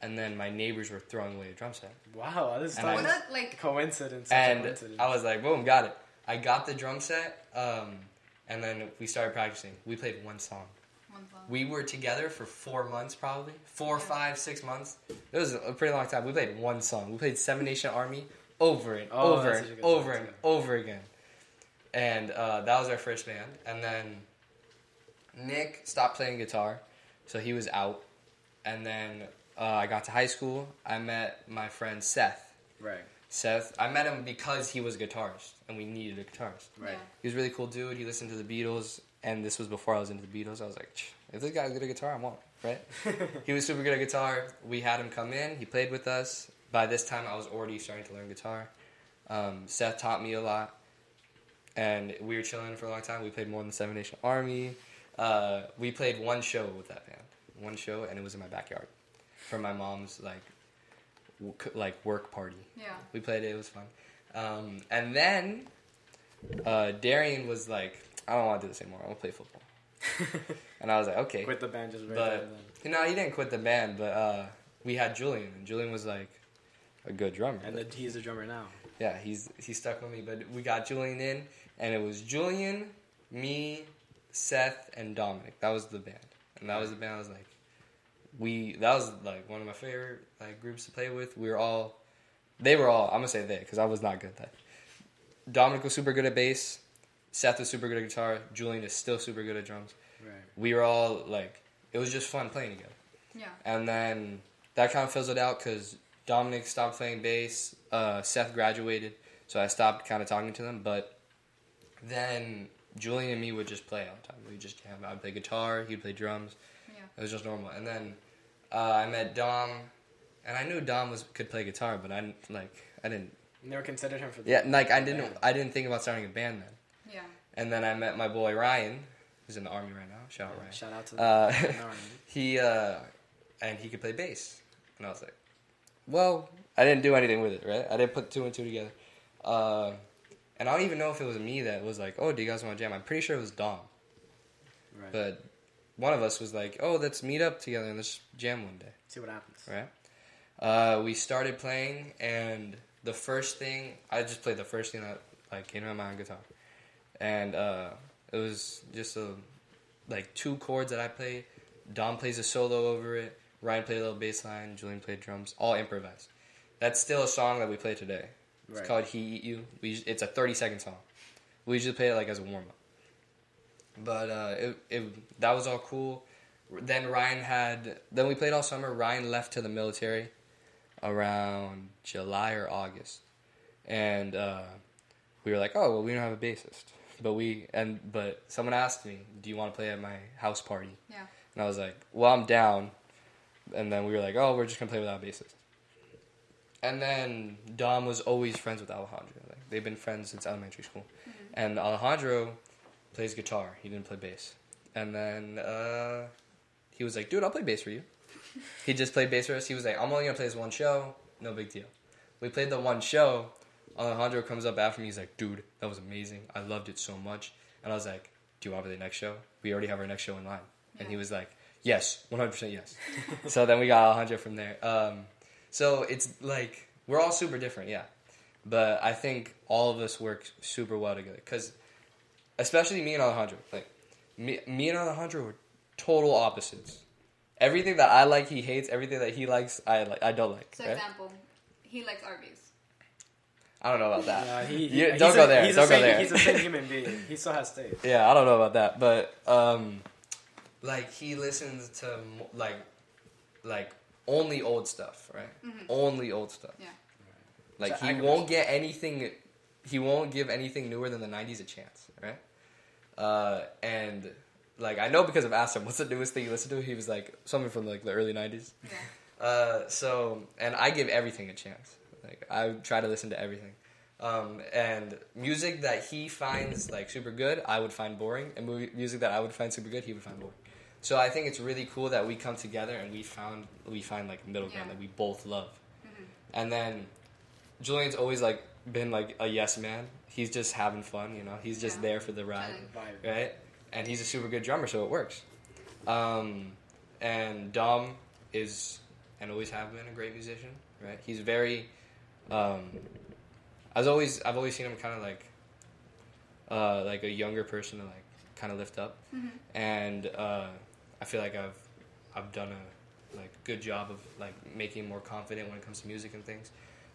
And then my neighbors were throwing away a drum set. wow, this is What like a, like, coincidence. and coincidence. I was like, boom, got it. I got the drum set, um, and then we started practicing. We played one song. one song. We were together for four months, probably four, Yeah. five, six months. It was a pretty long time. We played one song. We played Seven Nation Army over and Oh, over and such a good over and over again. And uh, that was our first band. And then Nick stopped playing guitar, so he was out. And then uh, I got to high school. I met my friend Seth. right, Seth, I met him because he was a guitarist, and we needed a guitarist. right. Yeah. He was a really cool dude. He listened to the Beatles, and this was before I was into the Beatles. I was like, if this guy's good at guitar, I want it, right? he was super good at guitar. We had him come in. He played with us. By this time, I was already starting to learn guitar. Um, Seth taught me a lot, and we were chilling for a long time. We played more than Seven Nation Army. Uh, we played one show with that band, one show, and it was in my backyard, for my mom's like, w- like work party. Yeah. We played it. It was fun. Um, and then uh, Darian was like, "I don't want to do this anymore. I want to play football." and I was like, "Okay." Quit the band just right But- there. Then. You know, he didn't quit the band, but uh, we had Julian, and Julian was like a good drummer. And the, he's a drummer now. yeah, he's he stuck with me. But we got Julian in, and it was Julian, me, Seth, and Dominic. That was the band, and that was the band. I was like, we. That was like one of my favorite like groups to play with. We were all, they were all. I'm gonna say they because I was not good at that. Dominic was super good at bass. Seth was super good at guitar. Julian is still super good at drums. Right. We were all like, it was just fun playing together. Yeah. And then that kind of fizzled out because Dominic stopped playing bass. Uh, Seth graduated, so I stopped kind of talking to them. But then Julian and me would just play all the time. We just jam. I'd play guitar. He'd play drums. Yeah. It was just normal. And then uh, I met Dom, and I knew Dom was could play guitar, but I like I didn't. You Never considered him for the Yeah, like I didn't. band. I didn't think about starting a band then. Yeah. And then I met my boy Ryan, who's in the army right now. Shout out Ryan. Shout out to Uh, the no, he uh, and he could play bass, and I was like, well, I didn't do anything with it, right? I didn't put two and two together, uh, and I don't even know if it was me that was like, oh, do you guys want to jam? I'm pretty sure it was Dom, right. but one of us was like, oh, let's meet up together and let's jam one day, See what happens. right? Uh, we started playing, and the first thing I just played the first thing that like came to my mind on guitar, and uh, it was just a like two chords that I played. Dom plays a solo over it. Ryan played a little bass line. Julian played drums. All improvised. That's still a song that we play today. It's Right. called "He Eat You." We it's a thirty second song. We usually play it like as a warm up. But uh, it, it that was all cool. Then Ryan had then we played all summer. Ryan left to the military around July or August, and uh, we were like, oh well, we don't have a bassist. but we and but someone asked me, "Do you want to play at my house party?" Yeah. And I was like, "Well, I'm down." And then we were like, "Oh, we're just gonna play without a bassist." And then Dom was always friends with Alejandro. Like they've been friends since elementary school. And Alejandro plays guitar. He didn't play bass. And then uh, he was like, "Dude, I'll play bass for you." he just played bass for us. He was like, "I'm only gonna play this one show. No big deal." We played the one show. Alejandro comes up after me. He's like, "Dude, that was amazing. I loved it so much." And I was like, "Do you want to play the next show? We already have our next show in line." And he was like, "Yes, 100% yes." so then we got Alejandro from there. Um, so it's like we're all super different, yeah. But I think all of us work super well together because, especially me and Alejandro, like me, me and Alejandro were total opposites. Everything that I like, he hates. Everything that he likes, I like. I don't like. So right? example, he likes Arby's. I don't know about that. Yeah, he, You- he's don't a- go there. He's Don't the go same, there. He's the same human being. He still has taste. Yeah, I don't know about that, but um, like he listens to like like only old stuff, right? Only old stuff. Yeah. Like So he won't get anything. He won't give anything newer than the '90s a chance, right? Uh, and like I know because I've asked him, what's the newest thing you listen to? He was like something from like the early '90s. Yeah. Uh, so and I give everything a chance. Like I try to listen to everything. Um, and music that he finds like super good, I would find boring, and mu- music that I would find super good, he would find boring. So I think it's really cool that we come together and we found we find like a middle ground Yeah. that we both love. And then Julian's always like been like a yes man. He's just having fun, you know. He's just Yeah. there for the ride Chilling. Right? And he's a super good drummer, so it works. Um, and Dom is and always have been a great musician, right? He's very. Um, I was always I've always seen him kind of like, uh, like a younger person to like kind of lift up, and uh, I feel like I've I've done a like good job of like making him more confident when it comes to music and things.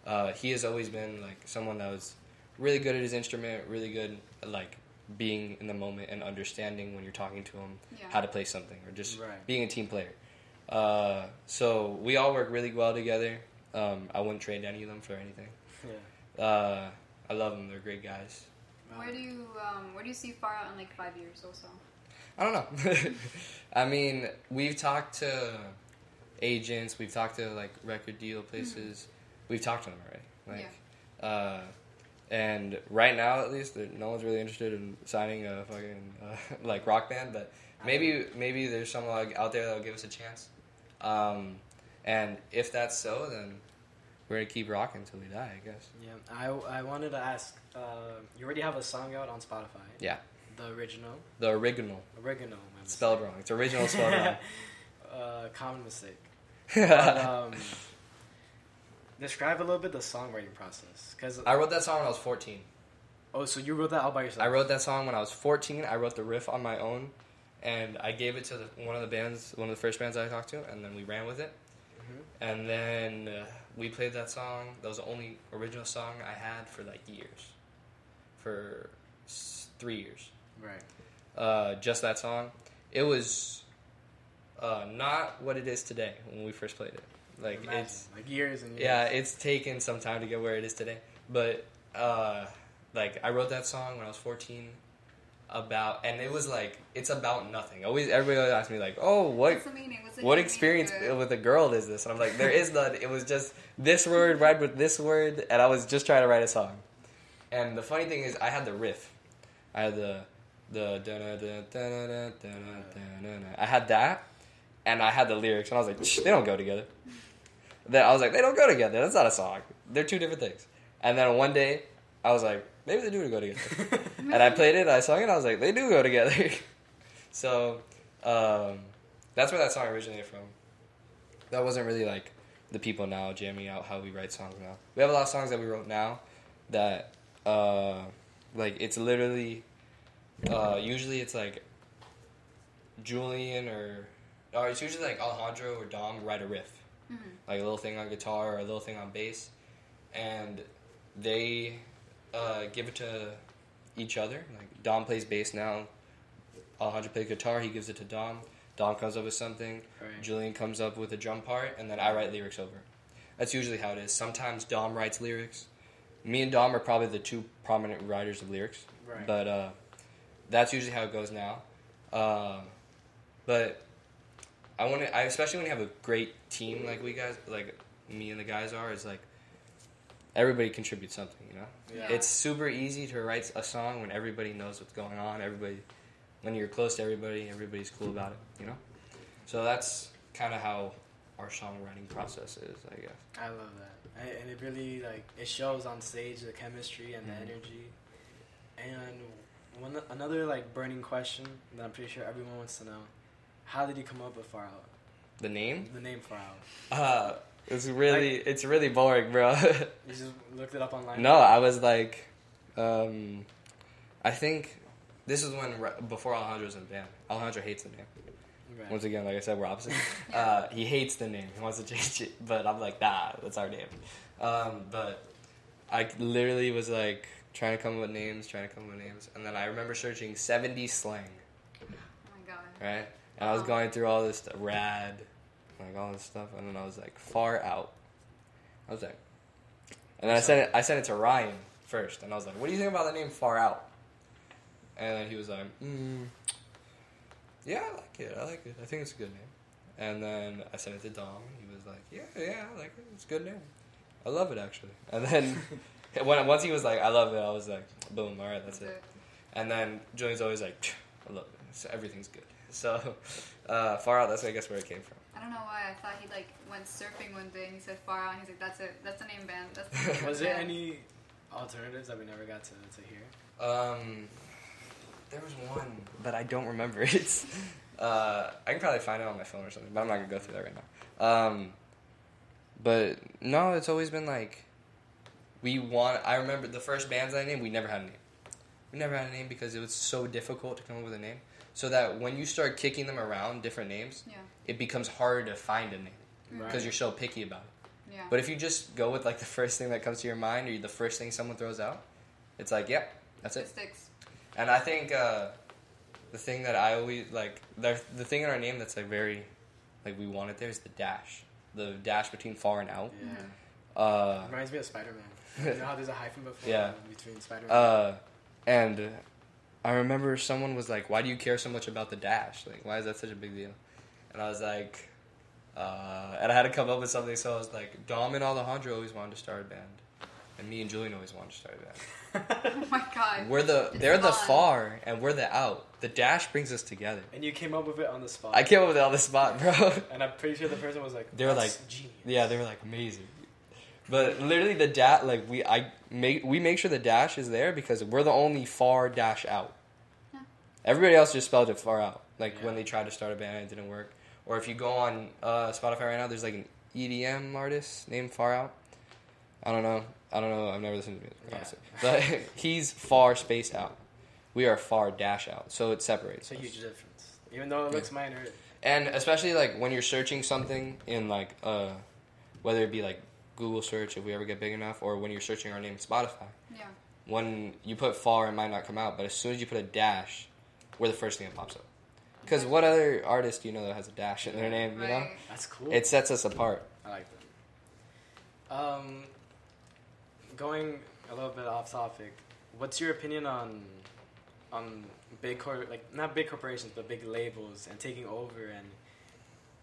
Uh, he has always been like someone that was really good at his instrument, really good at like being in the moment and understanding when you're talking to him Yeah. how to play something or just Right. being a team player. Uh, so we all work really well together. Um, I wouldn't trade any of them for anything. Yeah. Uh, I love them; they're great guys. Where do you um where do you see Far Out in like five years also? I don't know. I mean, we've talked to agents, we've talked to like record deal places, we've talked to them already. Like, uh, and right now at least, no one's really interested in signing a fucking uh, like rock band. But maybe maybe there's someone like out there that'll give us a chance. Um, and if that's so, then we're gonna keep rocking until we die, I guess. Yeah. I, I wanted to ask. Uh, you already have a song out on Spotify. Yeah, The original. the original Original. spelled wrong. It's original spelled wrong. uh, common mistake. But, um, describe a little bit the songwriting process, because I wrote that song when I was 14. oh, so you wrote that all by yourself. I wrote that song when I was 14. I wrote the riff on my own, and I gave it to the, one of the bands, one of the first bands I talked to, and then we ran with it. Mhm. And then uh, we played that song. That was the only original song I had for like years, for s- three years. Right. Uh, just that song. It was uh, not what it is today when we first played it. Like Imagine, it's like years and years. yeah, it's taken some time to get where it is today. But uh, like I wrote that song when I was 14 about and it was like it's about nothing. Always everybody always asks me like, "Oh, what What's the meaning? What's the what experience to with a girl is this?" And I'm like, "There is none. It was just this word right with this word and I was just trying to write a song." And the funny thing is I had the riff. I had the the I had that and I had the lyrics and I was like, "They don't go together." Then I was like, they don't go together. That's not a song. They're two different things. And then one day, I was like, maybe they do go together. and I played it, I sung it, I was like, they do go together. so, um, that's where that song originated from. That wasn't really like the people now jamming out how we write songs now. We have a lot of songs that we wrote now that, uh, like, it's literally, uh, usually it's like Julian or, or it's usually like Alejandro or Dom write a riff Mhm. like a little thing on guitar or a little thing on bass, and they uh, give it to each other. Like Dom plays bass now, Alejandro plays guitar. He gives it to Dom. Dom comes up with something. Right. Julian comes up with a drum part, and then I write lyrics over. That's usually how it is. Sometimes Dom writes lyrics. Me and Dom are probably the two prominent writers of lyrics. Right. But uh, that's usually how it goes now. Um, but I want to, I especially when you have a great team like we guys, like me and the guys are, is like everybody contributes something. You know, Yeah. it's super easy to write a song when everybody knows what's going on. Everybody, when you're close to everybody, everybody's cool about it. You know, so that's kind of how our songwriting process is, I guess. I love that, and and it really like it shows on stage the chemistry and the Mhm. energy. And one another like burning question that I'm pretty sure everyone wants to know: How did you come up with Far Out? The name? The name Far Out. Uh, it's really, it's really boring, bro. You just looked it up online. No, I was like, um, I think this is when before Alejandro was in band. Alejandro hates the name. Right. Once again, like I said, we're opposite. uh, he hates the name. He wants to change it, but I'm like, nah, that's our name. Um, but I literally was like trying to come up with names, trying to come up with names, and then I remember searching 70 slang, Oh my god. right? And I was going through all this rad, like all this stuff, and then I was like, far out. I was like, and then I sent it. I sent it to Ryan first, and I was like, "What do you think about the name Far Out?" And then he was like, mm, "Yeah, I like it. I like it. I think it's a good name." And then I sent it to Dom. and He was like, "Yeah, yeah, I like it. It's a good name. I love it actually." And then when once he was like, "I love it," I was like, "Boom! All right, that's it." And then Julian's always like, "Phew, "I love it. So everything's good." So uh, Far Out. That's I guess where it came from. I don't know why I thought he like went surfing one day and he said far out and he's like that's it that's the name band that's the name Was there any alternatives that we never got to, to hear? Um, there was one, but I don't remember it. Uh, I can probably find it on my phone or something, but I'm not gonna go through that right now. Um, but no, it's always been like we want. I remember the first bands I named. We never had a name. We never had a name because it was so difficult to come up with a name. So that when you start kicking them around different names, Yeah. it becomes harder to find a name because Right. you're so picky about it. Yeah. But if you just go with like the first thing that comes to your mind or the first thing someone throws out, it's like, yep, that's it it. sticks. And I think uh, the thing that I always like the the thing in our name that's like very like we want it there is the dash, the dash between far and out. Yeah. Uh, Reminds me of Spider Man. You know how there's a hyphen before Yeah. between Spider Man? uh, and I remember someone was like, "Why do you care so much about the dash? Like, why is that such a big deal?" And I was like, uh, and I had to come up with something. So I was like, Dom and Alejandro always wanted to start a band, and me and Julian always wanted to start a band. Oh my god. We're the It's they're the far and we're the out. The dash brings us together. and you came up with it on the spot. I came up with it on the spot, bro. And I'm pretty sure the person was like, They were like- genius. yeah, they were like amazing. But literally, the dash like we I make we make sure the dash is there because we're the only far dash out. Yeah. Everybody else just spelled it far out. Like when they tried to start a band it didn't work. Or if you go on uh, Spotify right now, there's like an EDM artist named Far Out. I don't know. I don't know. I've never listened to music, Yeah. honestly. But he's far spaced out. We are far dash out. So it separates. It's a us. huge difference. Even though it looks minor. And especially like when you're searching something in like uh, whether it be like Google search if we ever get big enough, or when you're searching our name in Spotify. Yeah. When you put far, it might not come out, but as soon as you put a dash, we're the first thing that pops up. Because what other artist do you know that has a dash in their name? You know, Right. That's cool. it sets us apart. I like that. Um, going a little bit off topic, what's your opinion on on big cor like not big corporations but big labels and taking over and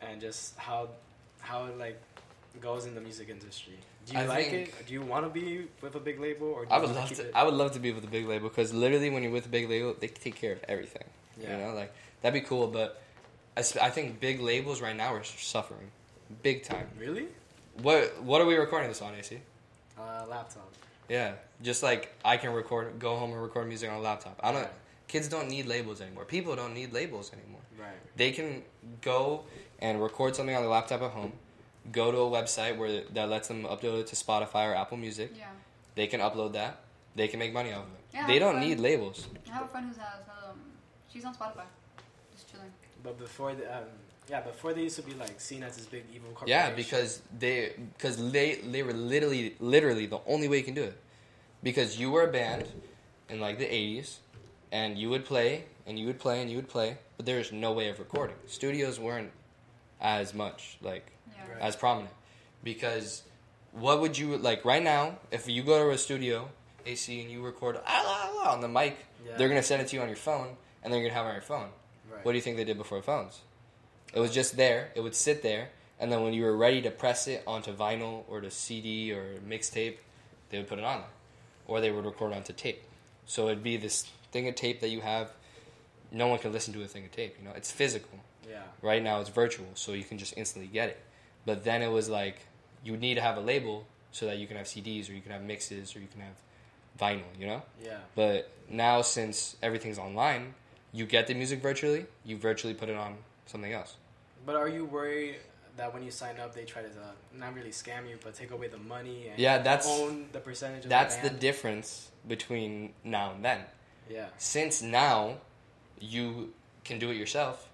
and just how how like goes in the music industry? Do you I like it? Do you want to be with a big label or do I would love to. it? I would love to be with a big label because literally, when you're with a big label, they take care of everything. Yeah. You know, like that'd be cool. But I, I think big labels right now are suffering, big time. Really? What What are we recording this on, AC? Uh, laptop. Yeah, just like I can record, go home and record music on a laptop. I don't. Right. Kids don't need labels anymore. People don't need labels anymore. Right. They can go and record something on their laptop at home. Go to a website where that lets them upload it to Spotify or Apple Music. Yeah. They can upload that. They can make money off of it. Yeah, they don't fun. need labels. I have a friend who has um she's on Spotify. Just chilling. But before the um, yeah, before they used to be like seen as this big evil corporation. Yeah, because they because they they were literally literally the only way you can do it. Because you were a band in like the 80s and you would play and you would play and you would play, but there's no way of recording. Studios weren't as much like Yeah. Right. as prominent because what would you like right now if you go to a studio AC and you record ah, la on the mic. Yeah. They're gonna send it to you on your phone, and then you're gonna have it on your phone. Right. What do you think they did before phones? It was just there. It would sit there, and then when you were ready to press it onto vinyl or to CD or mixtape, they would put it on there, or they would record onto tape. So it'd be this thing of tape that you have. No one can listen to a thing of tape. You know, it's physical. Yeah. Right now, it's virtual, so you can just instantly get it. But then it was like you need to have a label so that you can have CDs or you can have mixes or you can have vinyl. You know. Yeah. But now, since everything's online, you get the music virtually. You virtually put it on something else. But are you worried that when you sign up, they try to uh, not really scam you, but take away the money and Yeah, that's- own the percentage of That's the the difference between now and then. yeah. Since now, you can do it yourself.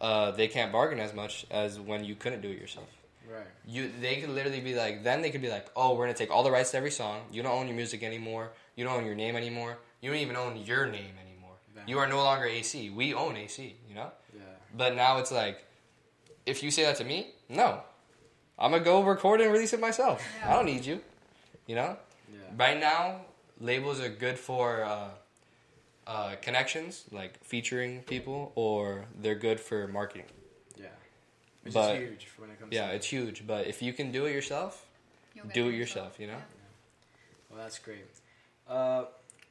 Uh, they can't bargain as much as when you couldn't do it yourself. Right. You, they could literally be like, then they could be like, oh, we're gonna take all the rights to every song. You don't own your music anymore. You don't own your name anymore. You don't even own your name anymore. Yeah. You are no longer AC. We own AC. You know. Yeah. But now it's like, if you say that to me, no, I'm gonna go record and release it myself. Yeah. I don't need you. You know. Yeah. Right now, labels are good for uh, uh, connections, like featuring people, or they're good for marketing. Yeah. Which But- is huge when it comes. Yeah, to it's huge. But if you can do it yourself, You'll do it yourself, you know? Well, that's great. Uh,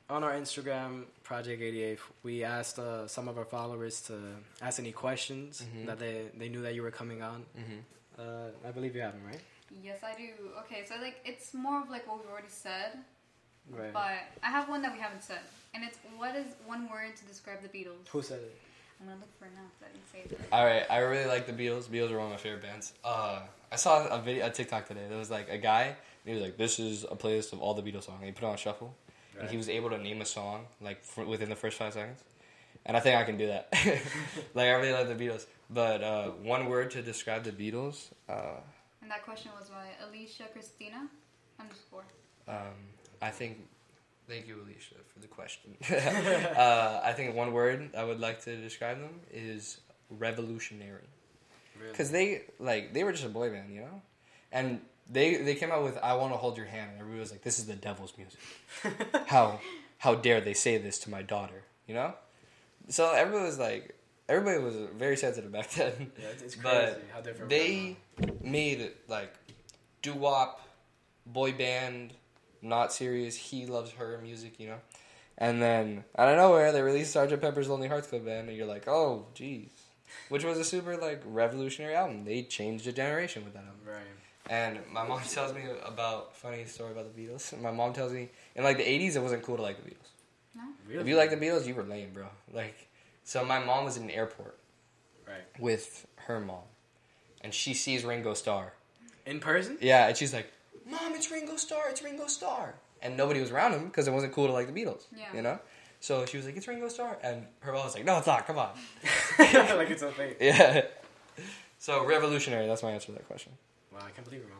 on our Instagram, Project 88, we asked uh, some of our followers to ask any questions Mhm. that they, they knew that you were coming on. mm-hmm. Uh, I believe you have them, right? Yes, I do. Okay, so like it's more of like what we've already said, Right. but I have one that we haven't said, and it's what is one word to describe the Beatles? Who said it? I'm gonna look for it now because I didn't say it. All right, I really like the Beatles. Beatles are one of my favorite bands. Uh, I saw a video, a TikTok today. There was like a guy, and he was like, "This is a playlist of all the Beatles songs." And he put it on shuffle, and he was able to name a song like for, within the first five seconds. And I think I can do that. like I really like the Beatles, but uh, one word to describe the Beatles. Uh, And that question was by Alicia Christina underscore. um, I think. Thank you, Alicia, for the question. uh, I think one word I would like to describe them is revolutionary. Really? because they like they were just a boy band, you know, and they they came out with "I Want to Hold Your Hand," and everybody was like, "This is the devil's music." how how dare they say this to my daughter, you know? So everybody was like, everybody was very sensitive back then. Yeah, it's, crazy But how different They made it like doo wop, boy band, not serious. He loves her music, you know. And then out of nowhere, they released Sgt. Pepper's Lonely Hearts Club Band, and you're like, oh, jeez. Which was a super like revolutionary album. They changed a generation with that album. Right. And my mom tells me about funny story about the Beatles. My mom tells me in like the '80s, it wasn't cool to like the Beatles. No. Really? If you like the Beatles, you were lame, bro. Like, so my mom was in an airport Right. with her mom, and she sees Ringo Starr. In person? Yeah, and she's like, "Mom, it's Ringo Starr. It's Ringo Starr." And nobody was around him because it wasn't cool to like the Beatles. Yeah. You know. So she was like, "It's Ringo Starr," and her mom was like, "No, it's not. Come on." like it's a fake. Yeah. So revolutionary. That's my answer to that question. Wow, I can't believe your mom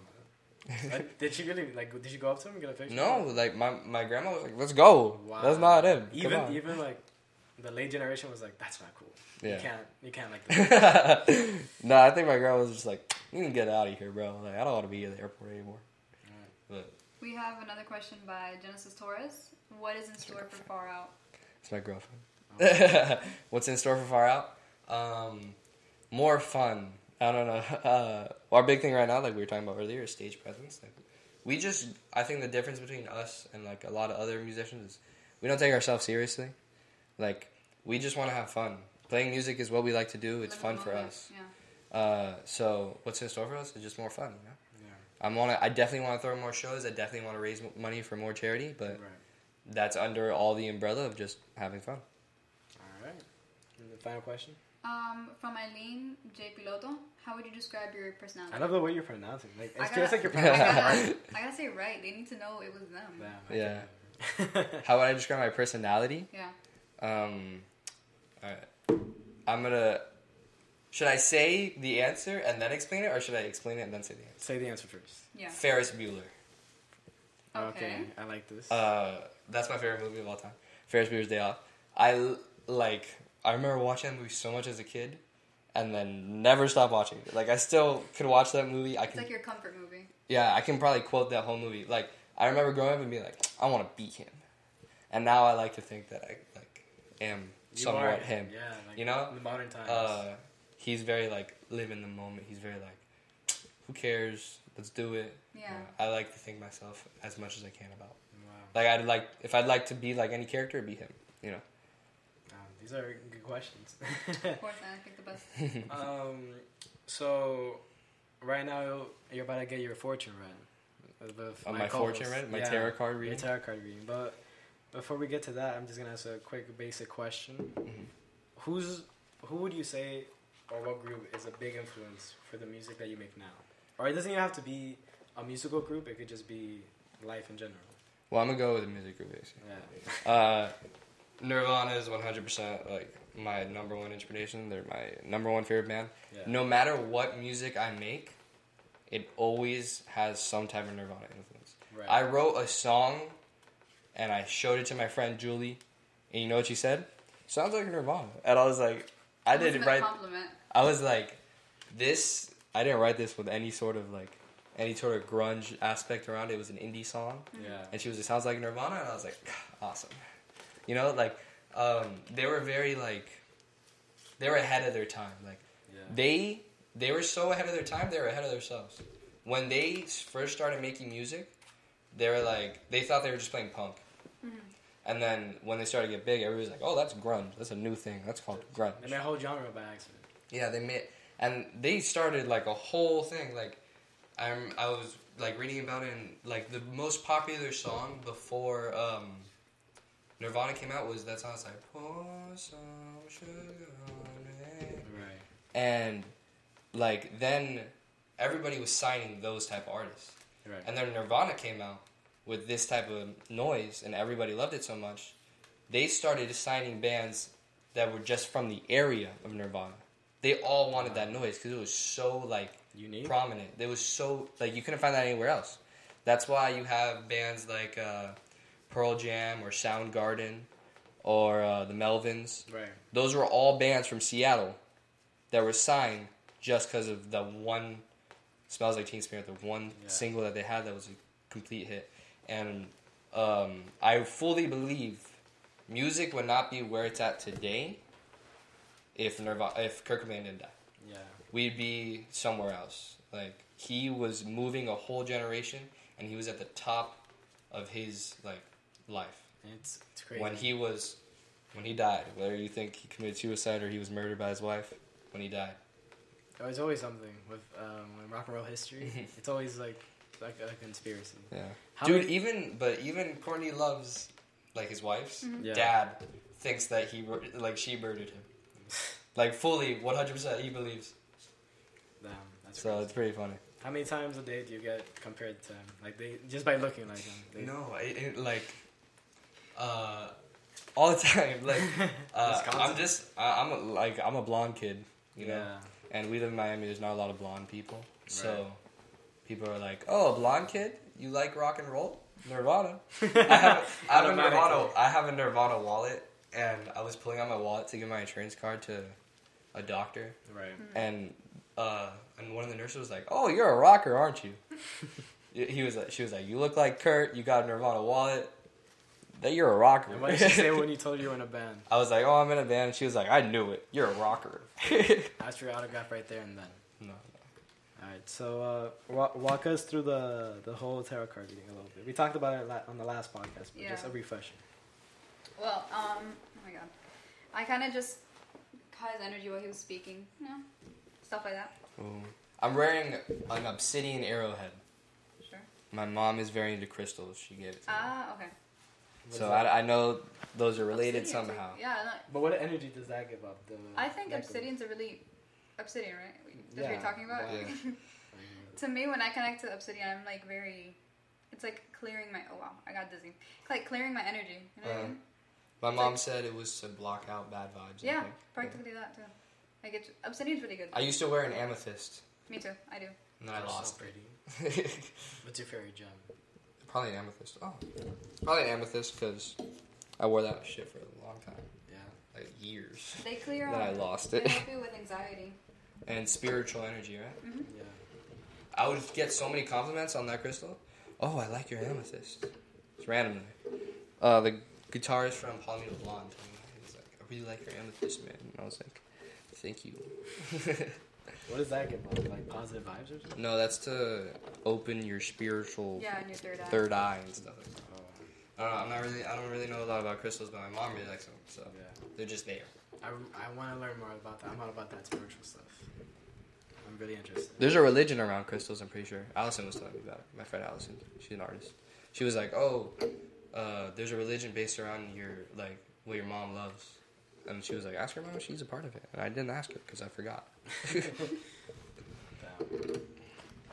did. Uh, did she really like? Did you go up to him and get a picture? No, like my my grandma was like, "Let's go." Wow. That's not him. Come Even on. even like the late generation was like, that's not cool. Yeah. You can't you can't like that. no, I think my grandma was just like, "You can get out of here, bro. Like, I don't want to be at the airport anymore." But We have another question by Genesis Torres. What is in store for Far Out? it's my girlfriend. What's in store for Far Out? Um, more fun. I don't know. Uh, our big thing right now, like we were talking about earlier, is stage presence. Like, we just, I think the difference between us and like a lot of other musicians is we don't take ourselves seriously. Like, we just want to have fun. Playing music is what we like to do. It's Live fun for us. Yeah. Uh, so what's in store for us is just more fun. You know? Yeah. I want to. I definitely want to throw more shows. I definitely want to raise money for more charity, but Right. that's under all the umbrella of just having fun. All right. And the final question. Um, from Eileen J. Piloto, how would you describe your personality? I love the way you're pronouncing. Like I it feels gotta- like you're I pronouncing. gotta, I gotta say right. They need to know it was them. Damn, Yeah. How would I describe my personality? Yeah. Um, all right. I'm gonna. Should I say the answer and then explain it, or should I explain it and then say the answer? Say the answer first. Yeah. Ferris Bueller. Okay. I like this. Uh, that's my favorite movie of all time. Ferris Bueller's Day Off. I like. I remember watching that movie so much as a kid, and then never stopped watching it. Like I still could watch that movie. I It's can. like your comfort movie. Yeah, I can probably quote that whole movie. Like I remember growing up and being like, I want to beat him, and now I like to think that I like am You somewhat are- him. Yeah, like You know? in the modern times. Uh, he's very like live in the moment. He's very like, who cares? Let's do it. Yeah. Uh, I like to think myself as much as I can about. wow. Like I'd like if I'd like to be like any character, it'd be him. You know. Um, these are good questions. Of course, I picked the best. um, so right now you're about to get your fortune read. With On my my fortune read, my Yeah, tarot card Your reading. tarot card reading. But before we get to that, I'm just gonna ask a quick basic question. Mhm. Who's who would you say or what group is a big influence for the music that you make now? Or it doesn't even have to be a musical group. It could just be life in general. Well, I'm gonna go with the music group basically. Yeah. Uh, Nirvana is 100% like my number one inspiration. They're my number one favorite band. Yeah. No matter what music I make, it always has some type of Nirvana influence. Right. I wrote a song and I showed it to my friend Julie, and you know what she said? Sounds like Nirvana. And I was like, I didn't write. Compliment. I was like, this. I didn't write this with any sort of like, any sort of grunge aspect around it. It was an indie song. yeah. And she was, it sounds like Nirvana, and I was like, awesome. You know, like um, they were very like, they were ahead of their time. Like Yeah. they they were so ahead of their time. They were ahead of themselves. When they first started making music, they were like they thought they were just playing punk. And then when they started to get big, everybody was like, "Oh, that's grunge. That's a new thing. That's called grunge." They made a whole genre by accident. Yeah, they made, and they started like a whole thing. Like, I'm, I was like reading about it, and like the most popular song before um, Nirvana came out was that song. It's like pour some sugar on me. Right. and like then everybody was signing those type of artists, Right. and then Nirvana came out with this type of noise, and everybody loved it so much. They started signing bands that were just from the area of Nirvana. They all wanted that noise because it was so like Unique. prominent. It was so like you couldn't find that anywhere else. That's why you have bands like uh, Pearl Jam or Soundgarden or uh, the Melvins. right. Those were all bands from Seattle that were signed just because of the one "Smells Like Teen Spirit," the one Yeah. single that they had that was a complete hit. And um, I fully believe music would not be where it's at today if Nirvana, if Kurt Cobain didn't die Yeah. we'd be somewhere else. Like he was moving a whole generation, and he was at the top of his like life It's it's crazy. when he was when he died. Whether you think he committed suicide or he was murdered by his wife, when he died. There's always something with um, rock and roll history. it's always like like a conspiracy. Yeah, How dude. many- even but even Courtney Love's like his wife's Yeah. dad thinks that he like she murdered him. Like fully, one hundred percent, he believes. Damn, that's So crazy. it's pretty funny. How many times a day do you get compared to him? Like they just by looking like him. They, No, it, it, like, uh, all the time. Like, uh, I'm just, I, I'm a, like, I'm a blonde kid, you know, Yeah. and we live in Miami. There's not a lot of blonde people, so Right. People are like, "Oh, a blonde kid, you like rock and roll, Nirvana." I have, I have a Nirvana, I have a Nirvana wallet, and I was pulling out my wallet to give my insurance card to a doctor, Right. and uh, and one of the nurses was like, "Oh, you're a rocker, aren't you?" he was like, she was like, "You look like Kurt. You got a Nirvana wallet. That you're a rocker." And what did she say when you told you were in a band? I was like, "Oh, I'm in a band." She was like, "I knew it. You're a rocker." Asked for your autograph right there and then. No, All right. So uh, wa- walk us through the the whole tarot card reading a little bit. We talked about it on the last podcast, but just a refresher. Well, um, oh my god. I kind of just caught his energy while he was speaking. You know, stuff like that. Ooh. I'm wearing an obsidian arrowhead. Sure. My mom is very into crystals. She gave it to me. Ah, okay. What so? I, I know those are related Obsidian, too. somehow. Yeah, no, But what energy does that give up? The I think necklace? obsidian's a really obsidian, right? That's what you're talking about. yeah. to me, when I connect to obsidian, I'm like very. It's like clearing my. Oh wow, I got dizzy. It's like clearing my energy. You know what I Uh, mean? My It's mom like- said it was to block out bad vibes. Yeah, think. practically that too. Like it's obsidian's really good. I used to wear an amethyst, Me too. I do. and then I They're so lost pretty. What's your fairy gem? Probably an amethyst. Oh, probably an amethyst because I wore that shit for a long time, Yeah. like years. They clear Then I out. lost They it. help you with anxiety. And spiritual energy, right? Yeah. I would get so many compliments on that crystal. Oh, I like your amethyst. It's randomly. Uh, the guitarist from Palomino Blonde. told me that. He was like, I really like your amethyst, man. And I was like, thank you. What does that give off? Like positive vibes or something? no, that's to open your spiritual Yeah, and your third eye. third eye and stuff like that. Oh, I don't know. I'm not really. I don't really know a lot about crystals, but my mom really likes them, so yeah. they're just there. I, I want to learn more about that. I'm all about that spiritual stuff. I'm really interested. There's a religion around crystals. I'm pretty sure. Allison was telling me about it. My friend Allison. She's an artist. She was like, "Oh, uh, there's a religion based around your like what your mom loves," and she was like, "Ask her mom. She's a part of it." And I didn't ask her because I forgot.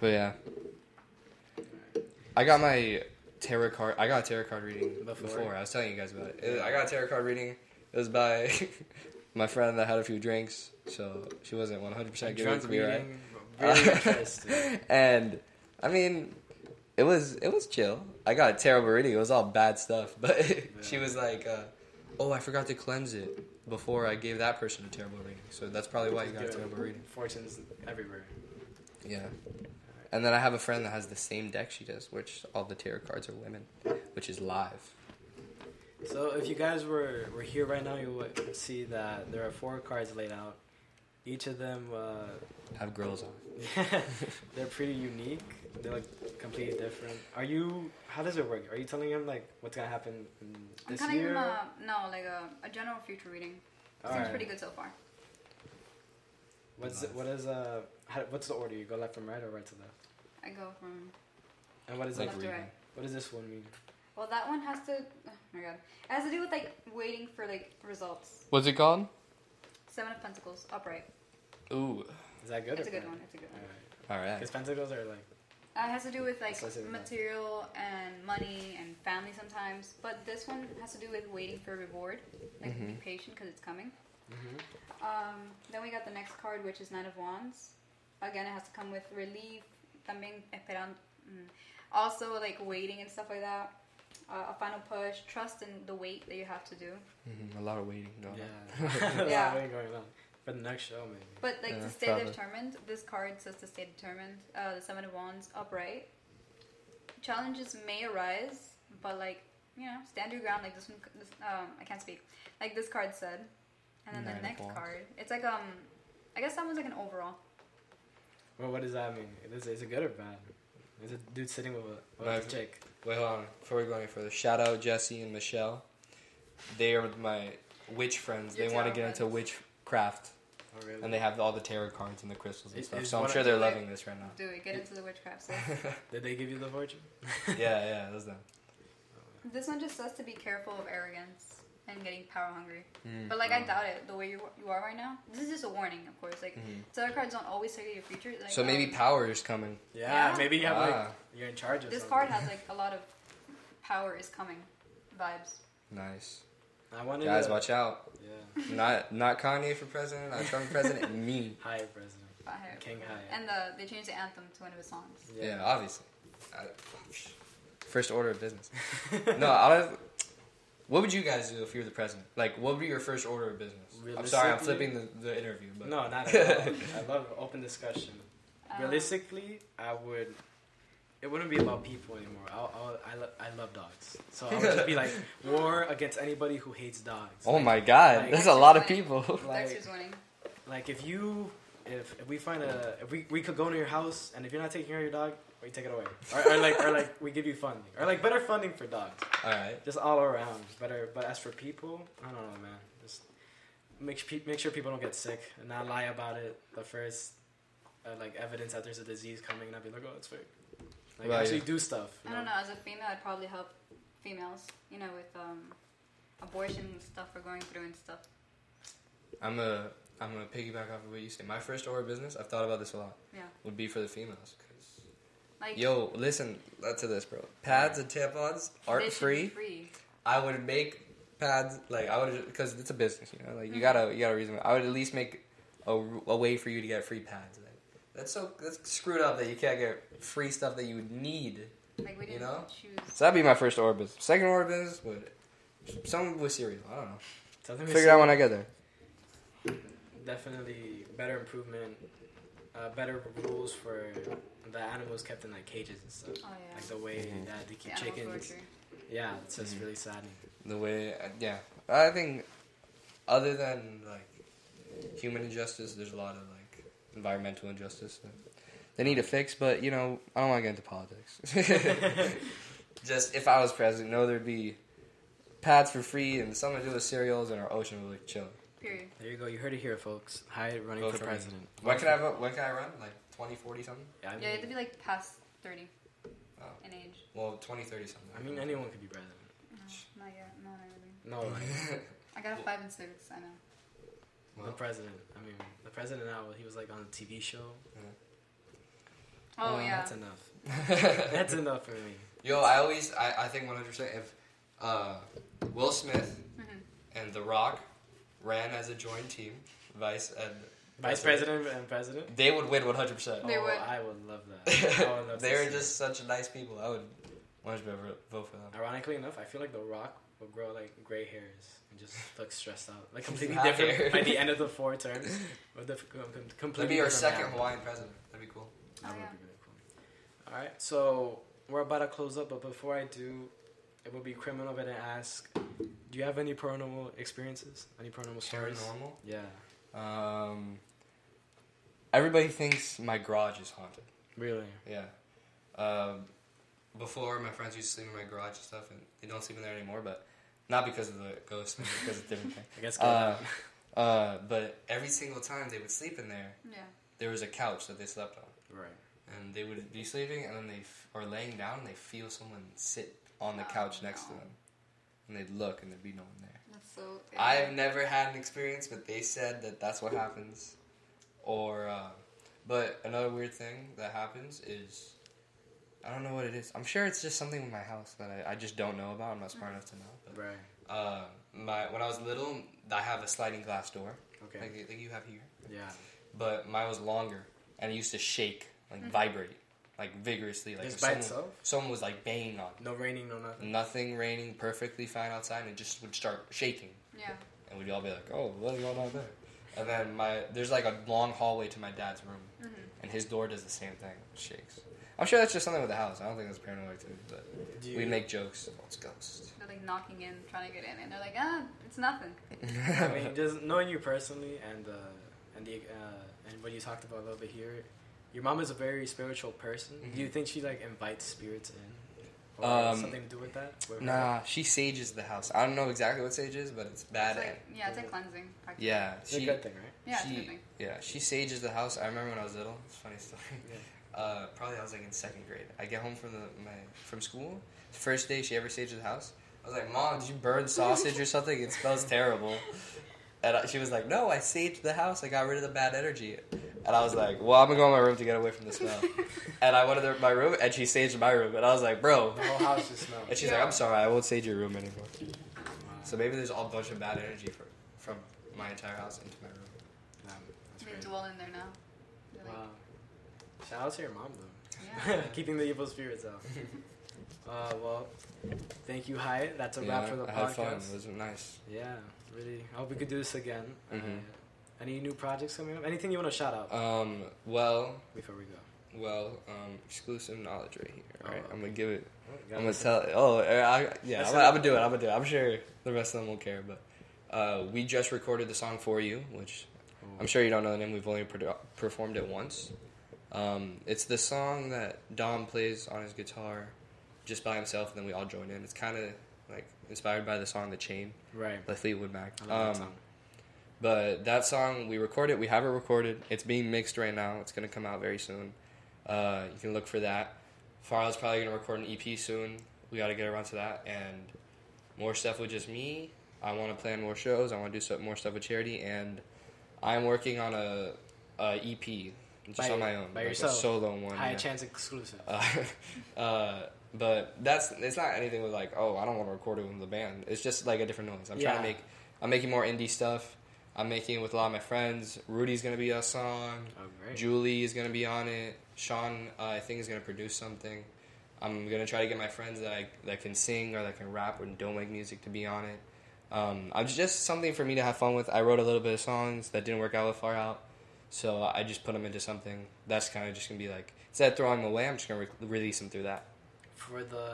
But yeah, I got my tarot card. I got a tarot card reading Before? before. I was telling you guys about it. It- I got a tarot card reading. It was by my friend that had a few drinks, so she wasn't 100 percent giving it to me right. really and I mean, it was it was chill. I got a terrible reading. It was all bad stuff. But she was like, uh, "Oh, I forgot to cleanse it before I gave that person a terrible reading." So that's probably why you got a terrible reading. Fortunes everywhere. Yeah. And then I have a friend that has the same deck she does, which all the tarot cards are women, which is live. So if you guys were, were here right now, you would see that there are four cards laid out. Each of them, uh, Have girls on. they're pretty unique. They're like completely different. Are you? How does it work? Are you telling him like what's gonna happen in I'm this kind of year? giving a no, like a, a general future reading. Seems Alright. pretty good so far. What's what is uh? How, what's the order? You go left from right or right to left? I go from And what is Like that? left to right. What does this one mean? Well, that one has to. Oh my god, it has to do with like waiting for like results. What's it called? Seven of Pentacles, upright. Ooh. Is that good? It's or a good bad? one. It's a good one. All right. Because pentacles are like Uh, it has to do with like Associated with that. material and money and family sometimes, but this one has to do with waiting for a reward. Like be Mhm. patient because it's coming. mhm. Um, then we got the next card, which is Nine of Wands. Again, it has to come with relief, también esperando. Mm. Also, like waiting and stuff like that. Uh, a final push, trust in the wait that you have to do. Mhm, A lot of waiting going yeah. on. There's a Yeah. lot of going on. For the next show, maybe. But like Yeah, to stay probably. determined, this card says to stay determined. Uh, the Seven of Wands, upright. Challenges may arise, but like you know, stand your ground. Like this one, this, um, I can't speak. Like this card said, and then Nine the next card, it's like um, I guess that one's like an overall. Well, what does that mean? Is, is it good or bad? Is it dude sitting with a, with My- a chick? Wait, hold on. Before we go any further, shout out Jesse and Michelle. They are my witch friends. Your they want to tarot get into witchcraft, Oh, really? and they have all the tarot cards and the crystals and Is- stuff. So I'm sure they're Wait. loving this right now. Do it. Get into the witchcraft. So. Did they give you the fortune? yeah, yeah, that's them. this one just says to be careful of arrogance and getting power hungry. Mm. But like I doubt it. The way you you are right now. This is just a warning, of course. Like Mhm. tarot cards don't always tell you your future. Like, So maybe um, power is coming. Yeah, Yeah. maybe you have Ah. like you're in charge of this something. card has like a lot of power is coming vibes. Nice. I wanted Guys, to, watch out. Yeah. Not not Kanye for president, not Trump for president, me. Hi, President. Fire. King Hyatt. And the they changed the anthem to one of his songs. Yeah, obviously. I, first order of business. no, I was, what would you guys do if you were the president? Like, what would be your first order of business? I'm sorry, I'm flipping the, the interview, but No, not at all. I love open discussion. Um, Realistically, I would. It wouldn't be about people anymore. I'll, I'll, I, lo- I love dogs, so I would just be like war against anybody who hates dogs. oh Like- my god, like- there's a lot of people. Like, Dexter's winning. like if you, if, if we find a, if we, we could go into your house and if you're not taking care of your dog, we take it away, or, or like or like we give you funding, or like better funding for dogs, All right. just all around better. But as for people, I don't know, man. Just make sure, make sure people don't get sick and not lie about it. The first, uh, like evidence that there's a disease coming, and I'd be like, oh, it's fake. Like Right. actually do stuff. you I don't know. As a female, I'd probably help females. You know, with um, abortion and stuff we're going through and stuff. I'm a I'm gonna piggyback off of what you say. My first order of business, I've thought about this a lot. Yeah. Would be for the females, cause Like yo, listen to this, bro. Pads and tampons they aren't free. Free. I would make pads like I would because it's a business, you know. Like you Mhm. gotta you gotta reason. I would at least make a, a way for you to get free pads. Like, that's so that's screwed up that you can't get free stuff that you would need. Like we You didn't know? choose. So that'd be my first order business. Second order business would something with cereal. I don't know. Something Figure it out when I get there. definitely better improvement, uh, better rules for the animals kept in like cages and stuff. Oh yeah. Like the way Mhm. that they keep animal chickens. Yeah, it's just Mhm. really saddening. the way uh, yeah i think other than like human injustice there's a lot of like environmental injustice that they need to fix but you know i don't want to get into politics just if i was president no, there'd be pads for free and something to do with cereals and our ocean would be chilling Period. There you go. You heard it here, folks. Hyde running Vote for for me. president. when can i vote when can i run like 20 40 something Yeah, I mean, Yeah, you have to be like past 30 Oh. in age. well 20 30 something I mean, anyone could be president. No, not yet. Not really. No, like I got a 5 and 6, I know. the Well, president. I mean, the president now. He was like on a TV show. Oh, Uh, yeah. That's enough. That's enough for me. Yo, I always, I, I think 100% if uh, Will Smith Mhm. and The Rock ran as a joint team, vice and Vice president and president. they would win 100%. They oh, would. I would love that. I would love to They're see just such nice people. I would 100% vote for them. it. Ironically enough, I feel like The Rock will grow like gray hairs and just look stressed out, like completely not different here. by the end of the four terms. With the com- com- That'd be our different second man. Hawaiian president. That'd be cool. That Oh, would yeah. be really cool. All right, so we're about to close up, but before I do, it would be criminal if I didn't ask. Do you have any paranormal experiences? Any paranormal stories? Paranormal? Yeah. Um, everybody thinks my garage is haunted. Really? Yeah. Um, before, my friends used to sleep in my garage and stuff, and they don't sleep in there anymore, but not because of the ghost, but because of different thing. I guess. Uh, uh, but every single time they would sleep in there, Yeah. there was a couch that they slept on. right. And they would be sleeping, and then they f- or laying down, and they feel someone sit on the Oh, couch next to them, and they'd look, and there'd be no one there. That's so. I've never had an experience, but they said that that's what happens. Or, uh, but another weird thing that happens is, I don't know what it is. I'm sure it's just something with my house that I, I just don't know about. I'm not smart enough to know. But, Right. uh, my when I was little, I have a sliding glass door, Okay. like, like you have here. yeah. But mine was longer, and it used to shake, like vibrate, like vigorously, like Just by someone, itself? someone was like banging on. it. No raining, no nothing. Nothing raining, perfectly fine outside, and it just would start shaking Yeah. and we'd all be like, "Oh, what's going on there?" And then my there's like a long hallway to my dad's room, Mhm. and his door does the same thing, it shakes. I'm sure that's just something with the house. I don't think that's paranormal activity, but you, we make jokes. Oh, it's ghosts. They're like knocking in, trying to get in, and they're like, ah, it's nothing. I mean, just knowing you personally and uh, and the uh, and what you talked about a little bit here, your mom is a very spiritual person. Do you Mhm. think she like invites spirits in, or Um, something to do with that? With her? nah, she sages the house. I don't know exactly what sage is, but it's bad. It's like, yeah, it's like cleansing. practically. yeah, It's a good thing, right? Yeah, it's a she good thing. yeah she sages the house. I remember when I was little. It's a funny story. Yeah. Uh, probably I was like in second grade. I get home from the my from school. First day she ever sages the house. I was like, "Mom, did you burn sausage or something? It smells terrible." And I, she was like, "No, I saved the house. I got rid of the bad energy." And I was like, "Well, I'm gonna go in my room to get away from the smell." and I went to my room, and she saged my room. And I was like, "Bro," The whole house just smells. and she's Yeah. like, "I'm sorry, I won't sage your room anymore." So maybe there's all a bunch of bad energy for, from my entire house into my room. Nah, that's They great. dwell in there now. They're like, Wow. Shout out to your mom though. Yeah. Keeping the evil spirits out. uh, well, thank you, Hyatt. That's a wrap for the I podcast. had fun. It was nice. Yeah, really. I hope we could do this again. Uh, Mhm. any new projects coming up? Anything you want to shout out Um. Well, before we go? Well, um, exclusive knowledge right here. All right, Oh, I'm gonna give it. Oh, I'm gonna tell. It. Oh, I, I, yeah, I'm, gonna- I'm gonna do it. I'm gonna do it. I'm sure the rest of them won't care, but uh, we just recorded the song for you, which I'm sure you don't know the name. We've only produ- performed it once. Um, it's the song that Dom plays on his guitar, just by himself, and then we all join in. It's kind of inspired by the song "The Chain" Right. by Fleetwood Mac. I love that Um, song. but that song we recorded, we have it recorded. It's being mixed right now. It's gonna come out very soon. Uh, you can look for that. Farley's probably gonna record an EP soon. We got to get around to that and more stuff with just me. I want to plan more shows. I want to do some more stuff with charity, and I'm working on a, a EP just By- on my own, by like yourself? a solo one. High yeah. chance exclusive. Uh, uh, but that's it's not anything with like oh I don't want to record it with the band. It's just like a different noise. I'm trying to make I'm making more indie stuff. I'm making it with a lot of my friends. Rudy's gonna be a song. oh. Julie is gonna be on it. Sean uh, I think is gonna produce something. I'm gonna try to get my friends that I, that can sing or that can rap or don't make music to be on it. Um, I'm just something for me to have fun with. I wrote a little bit of songs that didn't work out with Far Out, so I just put them into something. That's kind of just gonna be like instead of throwing them away, I'm just gonna re- release them through that. For the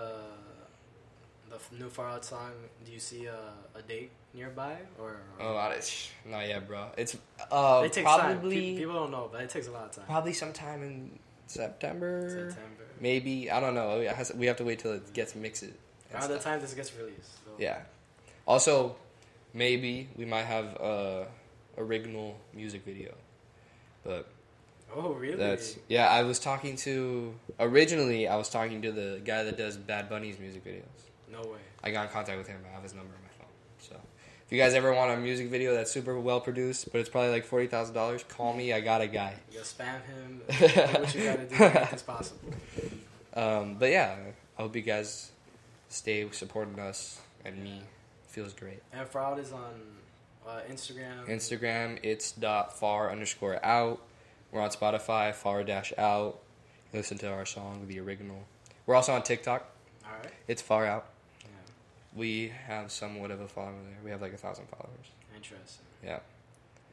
the new Far Out song, do you see a, a date nearby or? Oh, I, not yet, bro. It's uh it takes time. probably Pe- People don't know, but it takes a lot of time. probably sometime in September. September. Maybe I don't know. Has- We have to wait till it gets mixed. Around the time this gets released. So. Yeah. Also, maybe we might have a original music video, but Oh really? that's yeah. I was talking to originally. I was talking to the guy that does Bad Bunny's music videos. no way. I got in contact with him. I have his number on my phone. So if you guys ever want a music video that's super well produced, but it's probably like forty thousand dollars, call me. I got a guy. You spam him. what you gotta do this possible. Um, but yeah, I hope you guys stay supporting us and me. Feels great. And Far Out is on uh, Instagram. Instagram, it's dot far underscore out. We're on Spotify, far dash out. Listen to our song, the original. We're also on TikTok. All right. It's far out. Yeah. We have somewhat of a following there. We have like a thousand followers. Interesting. Yeah.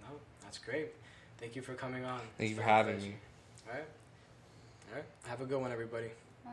No, that's great. Thank you for coming on. Thank you for having pleasure. me. All right. All right. Have a good one, everybody. Bye.